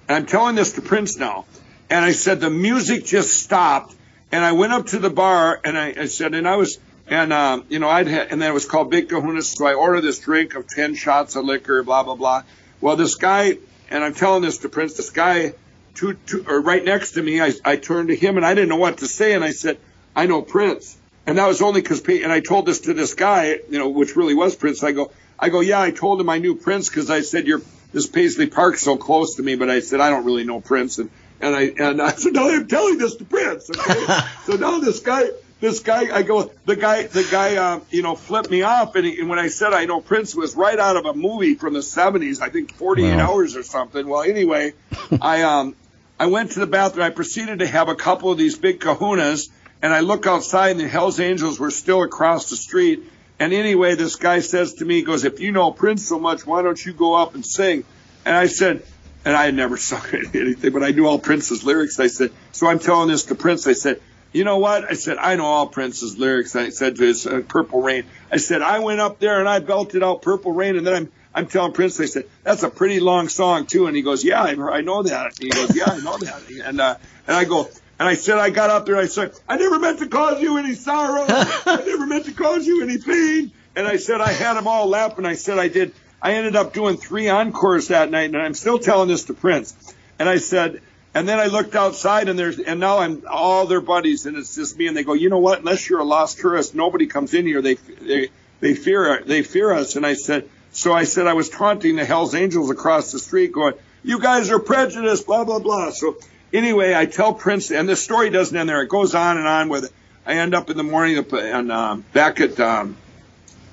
And I'm telling this to Prince now. And I said the music just stopped and I went up to the bar and I, I said, and I was, and um, you know, I'd had, and then it was called Big Kahuna. So I ordered this drink of ten shots of liquor, blah blah blah. Well, this guy, and I'm telling this to Prince, this guy, two, two, or right next to me, I, I turned to him and I didn't know what to say, and I said, I know Prince, and that was only because, and I told this to this guy, you know, which really was Prince. I go, I go, yeah, I told him I knew Prince because I said you're this Paisley Park's so close to me, but I said I don't really know Prince, and and I and I (laughs) said, no, I'm telling this to Prince. Okay? (laughs) so now this guy, this guy, I go, the guy, the guy, uh, you know, flipped me off. And, he, and when I said I know Prince was right out of a movie from the 70s, I think 48 wow. hours or something. Well, anyway, I um, I went to the bathroom. I proceeded to have a couple of these big kahunas, and I look outside, and the Hell's Angels were still across the street. And anyway, this guy says to me, he goes, if you know Prince so much, why don't you go up and sing? And I said, and I had never (laughs) sung anything, but I knew all Prince's lyrics. I said, so I'm telling this to Prince. I said, you know what? I said, I know all Prince's lyrics. I said to his uh, Purple Rain. I said, I went up there and I belted out Purple Rain, and then I'm I'm telling Prince, I said, that's a pretty long song too. And he goes, yeah, I, I know that. He goes, yeah, I know that. And, uh, and I go, and I said, I got up there. I said, I never meant to cause you any sorrow. I never meant to cause you any pain. And I said, I had them all laughing. I said, I did. I ended up doing three encores that night, and I'm still telling this to Prince. And I said, and then I looked outside, and there's, and now I'm all their buddies, and it's just me. And they go, you know what? Unless you're a lost tourist, nobody comes in here. They, they, they fear, they fear us. And I said, so I said I was taunting the Hell's Angels across the street, going, "You guys are prejudiced," blah blah blah. So anyway, I tell Prince, and the story doesn't end there. It goes on and on with. It. I end up in the morning and um, back at um,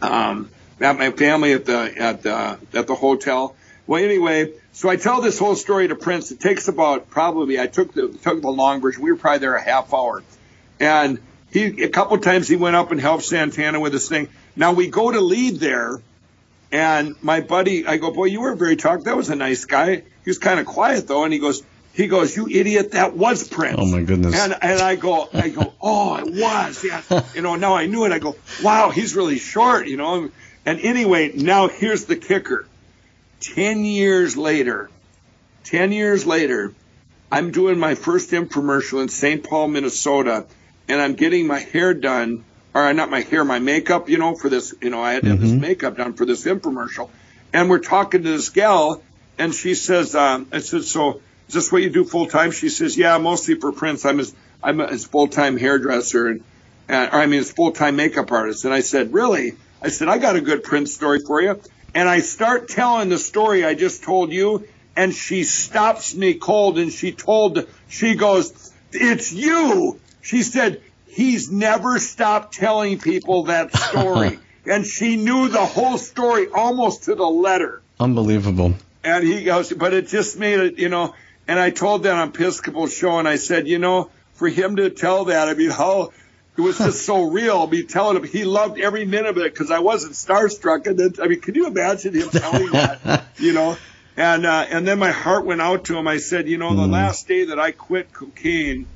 um, at my family at the at the at the hotel. Well, anyway, so I tell this whole story to Prince. It takes about probably I took the took the long version. We were probably there a half hour, and he a couple times he went up and helped Santana with this thing. Now we go to lead there, and my buddy, I go, boy, you were very talkative. That was a nice guy. He was kind of quiet though, and he goes, he goes, you idiot, that was Prince. Oh my goodness. And and I go, I go, oh, it was. Yeah. (laughs) you know, now I knew it. I go, wow, he's really short. You know. And anyway, now here's the kicker. Ten years later, ten years later, I'm doing my first infomercial in St. Paul, Minnesota, and I'm getting my hair done or not my hair, my makeup, you know, for this, you know, I had to have mm-hmm. this makeup done for this infomercial. And we're talking to this gal, and she says, um, I said, so is this what you do full time? She says, yeah, mostly for Prince. I'm his, I'm his full time hairdresser, and, and or I mean, his full time makeup artist. And I said, really? I said, I got a good Prince story for you. And I start telling the story I just told you, and she stops me cold, and she told, she goes, it's you. She said, he's never stopped telling people that story. (laughs) and she knew the whole story almost to the letter. Unbelievable. And he goes, but it just made it, you know. And I told that on Piscopo's show, and I said, you know, for him to tell that, I mean, how it was just so real. Me telling him he loved every minute of it because I wasn't starstruck. And then, I mean, can you imagine him telling that? (laughs) You know. And uh, and then my heart went out to him. I said, you know, the mm. last day that I quit cocaine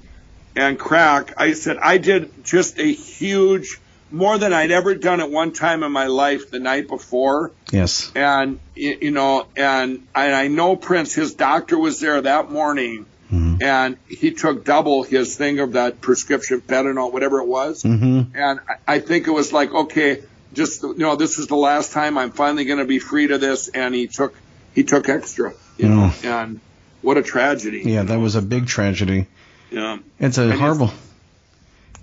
and crack, I said I did just a huge, more than I'd ever done at one time in my life the night before. Yes. And you know, and and I know Prince, his doctor was there that morning. And he took double his thing of that prescription fentanyl, whatever it was. Mm-hmm. And I think it was like, okay, just you know, this is the last time I'm finally going to be free to this. And he took he took extra, you mm. know, and what a tragedy. Yeah, that was a big tragedy. Yeah. It's a and horrible.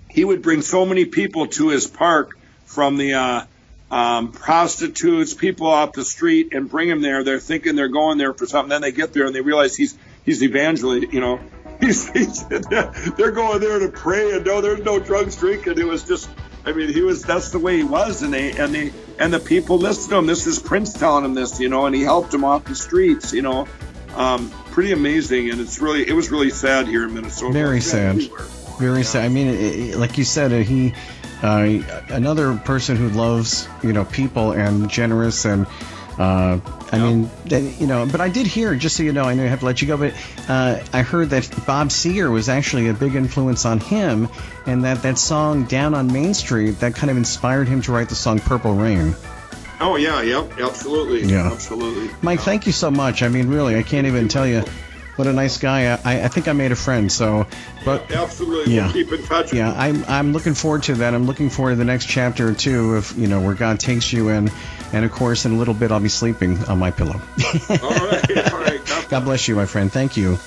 He would bring so many people to his park from the uh, um, prostitutes, people off the street, and bring them there. They're thinking they're going there for something. Then they get there and they realize he's he's evangelist. You know, (laughs) he's, he's they're going there to pray and no, there's no drugs drinking. It was just, I mean, he was that's the way he was, and they and they and the people listened to him. This is Prince telling him this, you know, and he helped him off the streets, you know. Um, pretty amazing, and it's really it was really sad here in Minnesota. Very sad. Very yeah. sad. I mean, it, it, like you said, he uh, another person who loves you know people and generous and. Uh, I mean, you know, but I did hear, just so you know, I know I have to let you go, but uh, I heard that Bob Seger was actually a big influence on him, and that that song "Down on Main Street" that kind of inspired him to write the song "Purple Rain." Oh yeah, yep, absolutely, yeah, absolutely. Mike, thank you so much. I mean, really, I can't even tell you what a nice guy. I, I think I made a friend. So, but yeah, absolutely, yeah, we'll keep in touch. Yeah, I'm I'm looking forward to that. I'm looking forward to the next chapter or two of you know where God takes you in, and of course in a little bit I'll be sleeping on my pillow. all right, all right. (laughs) God bless you, my friend. Thank you.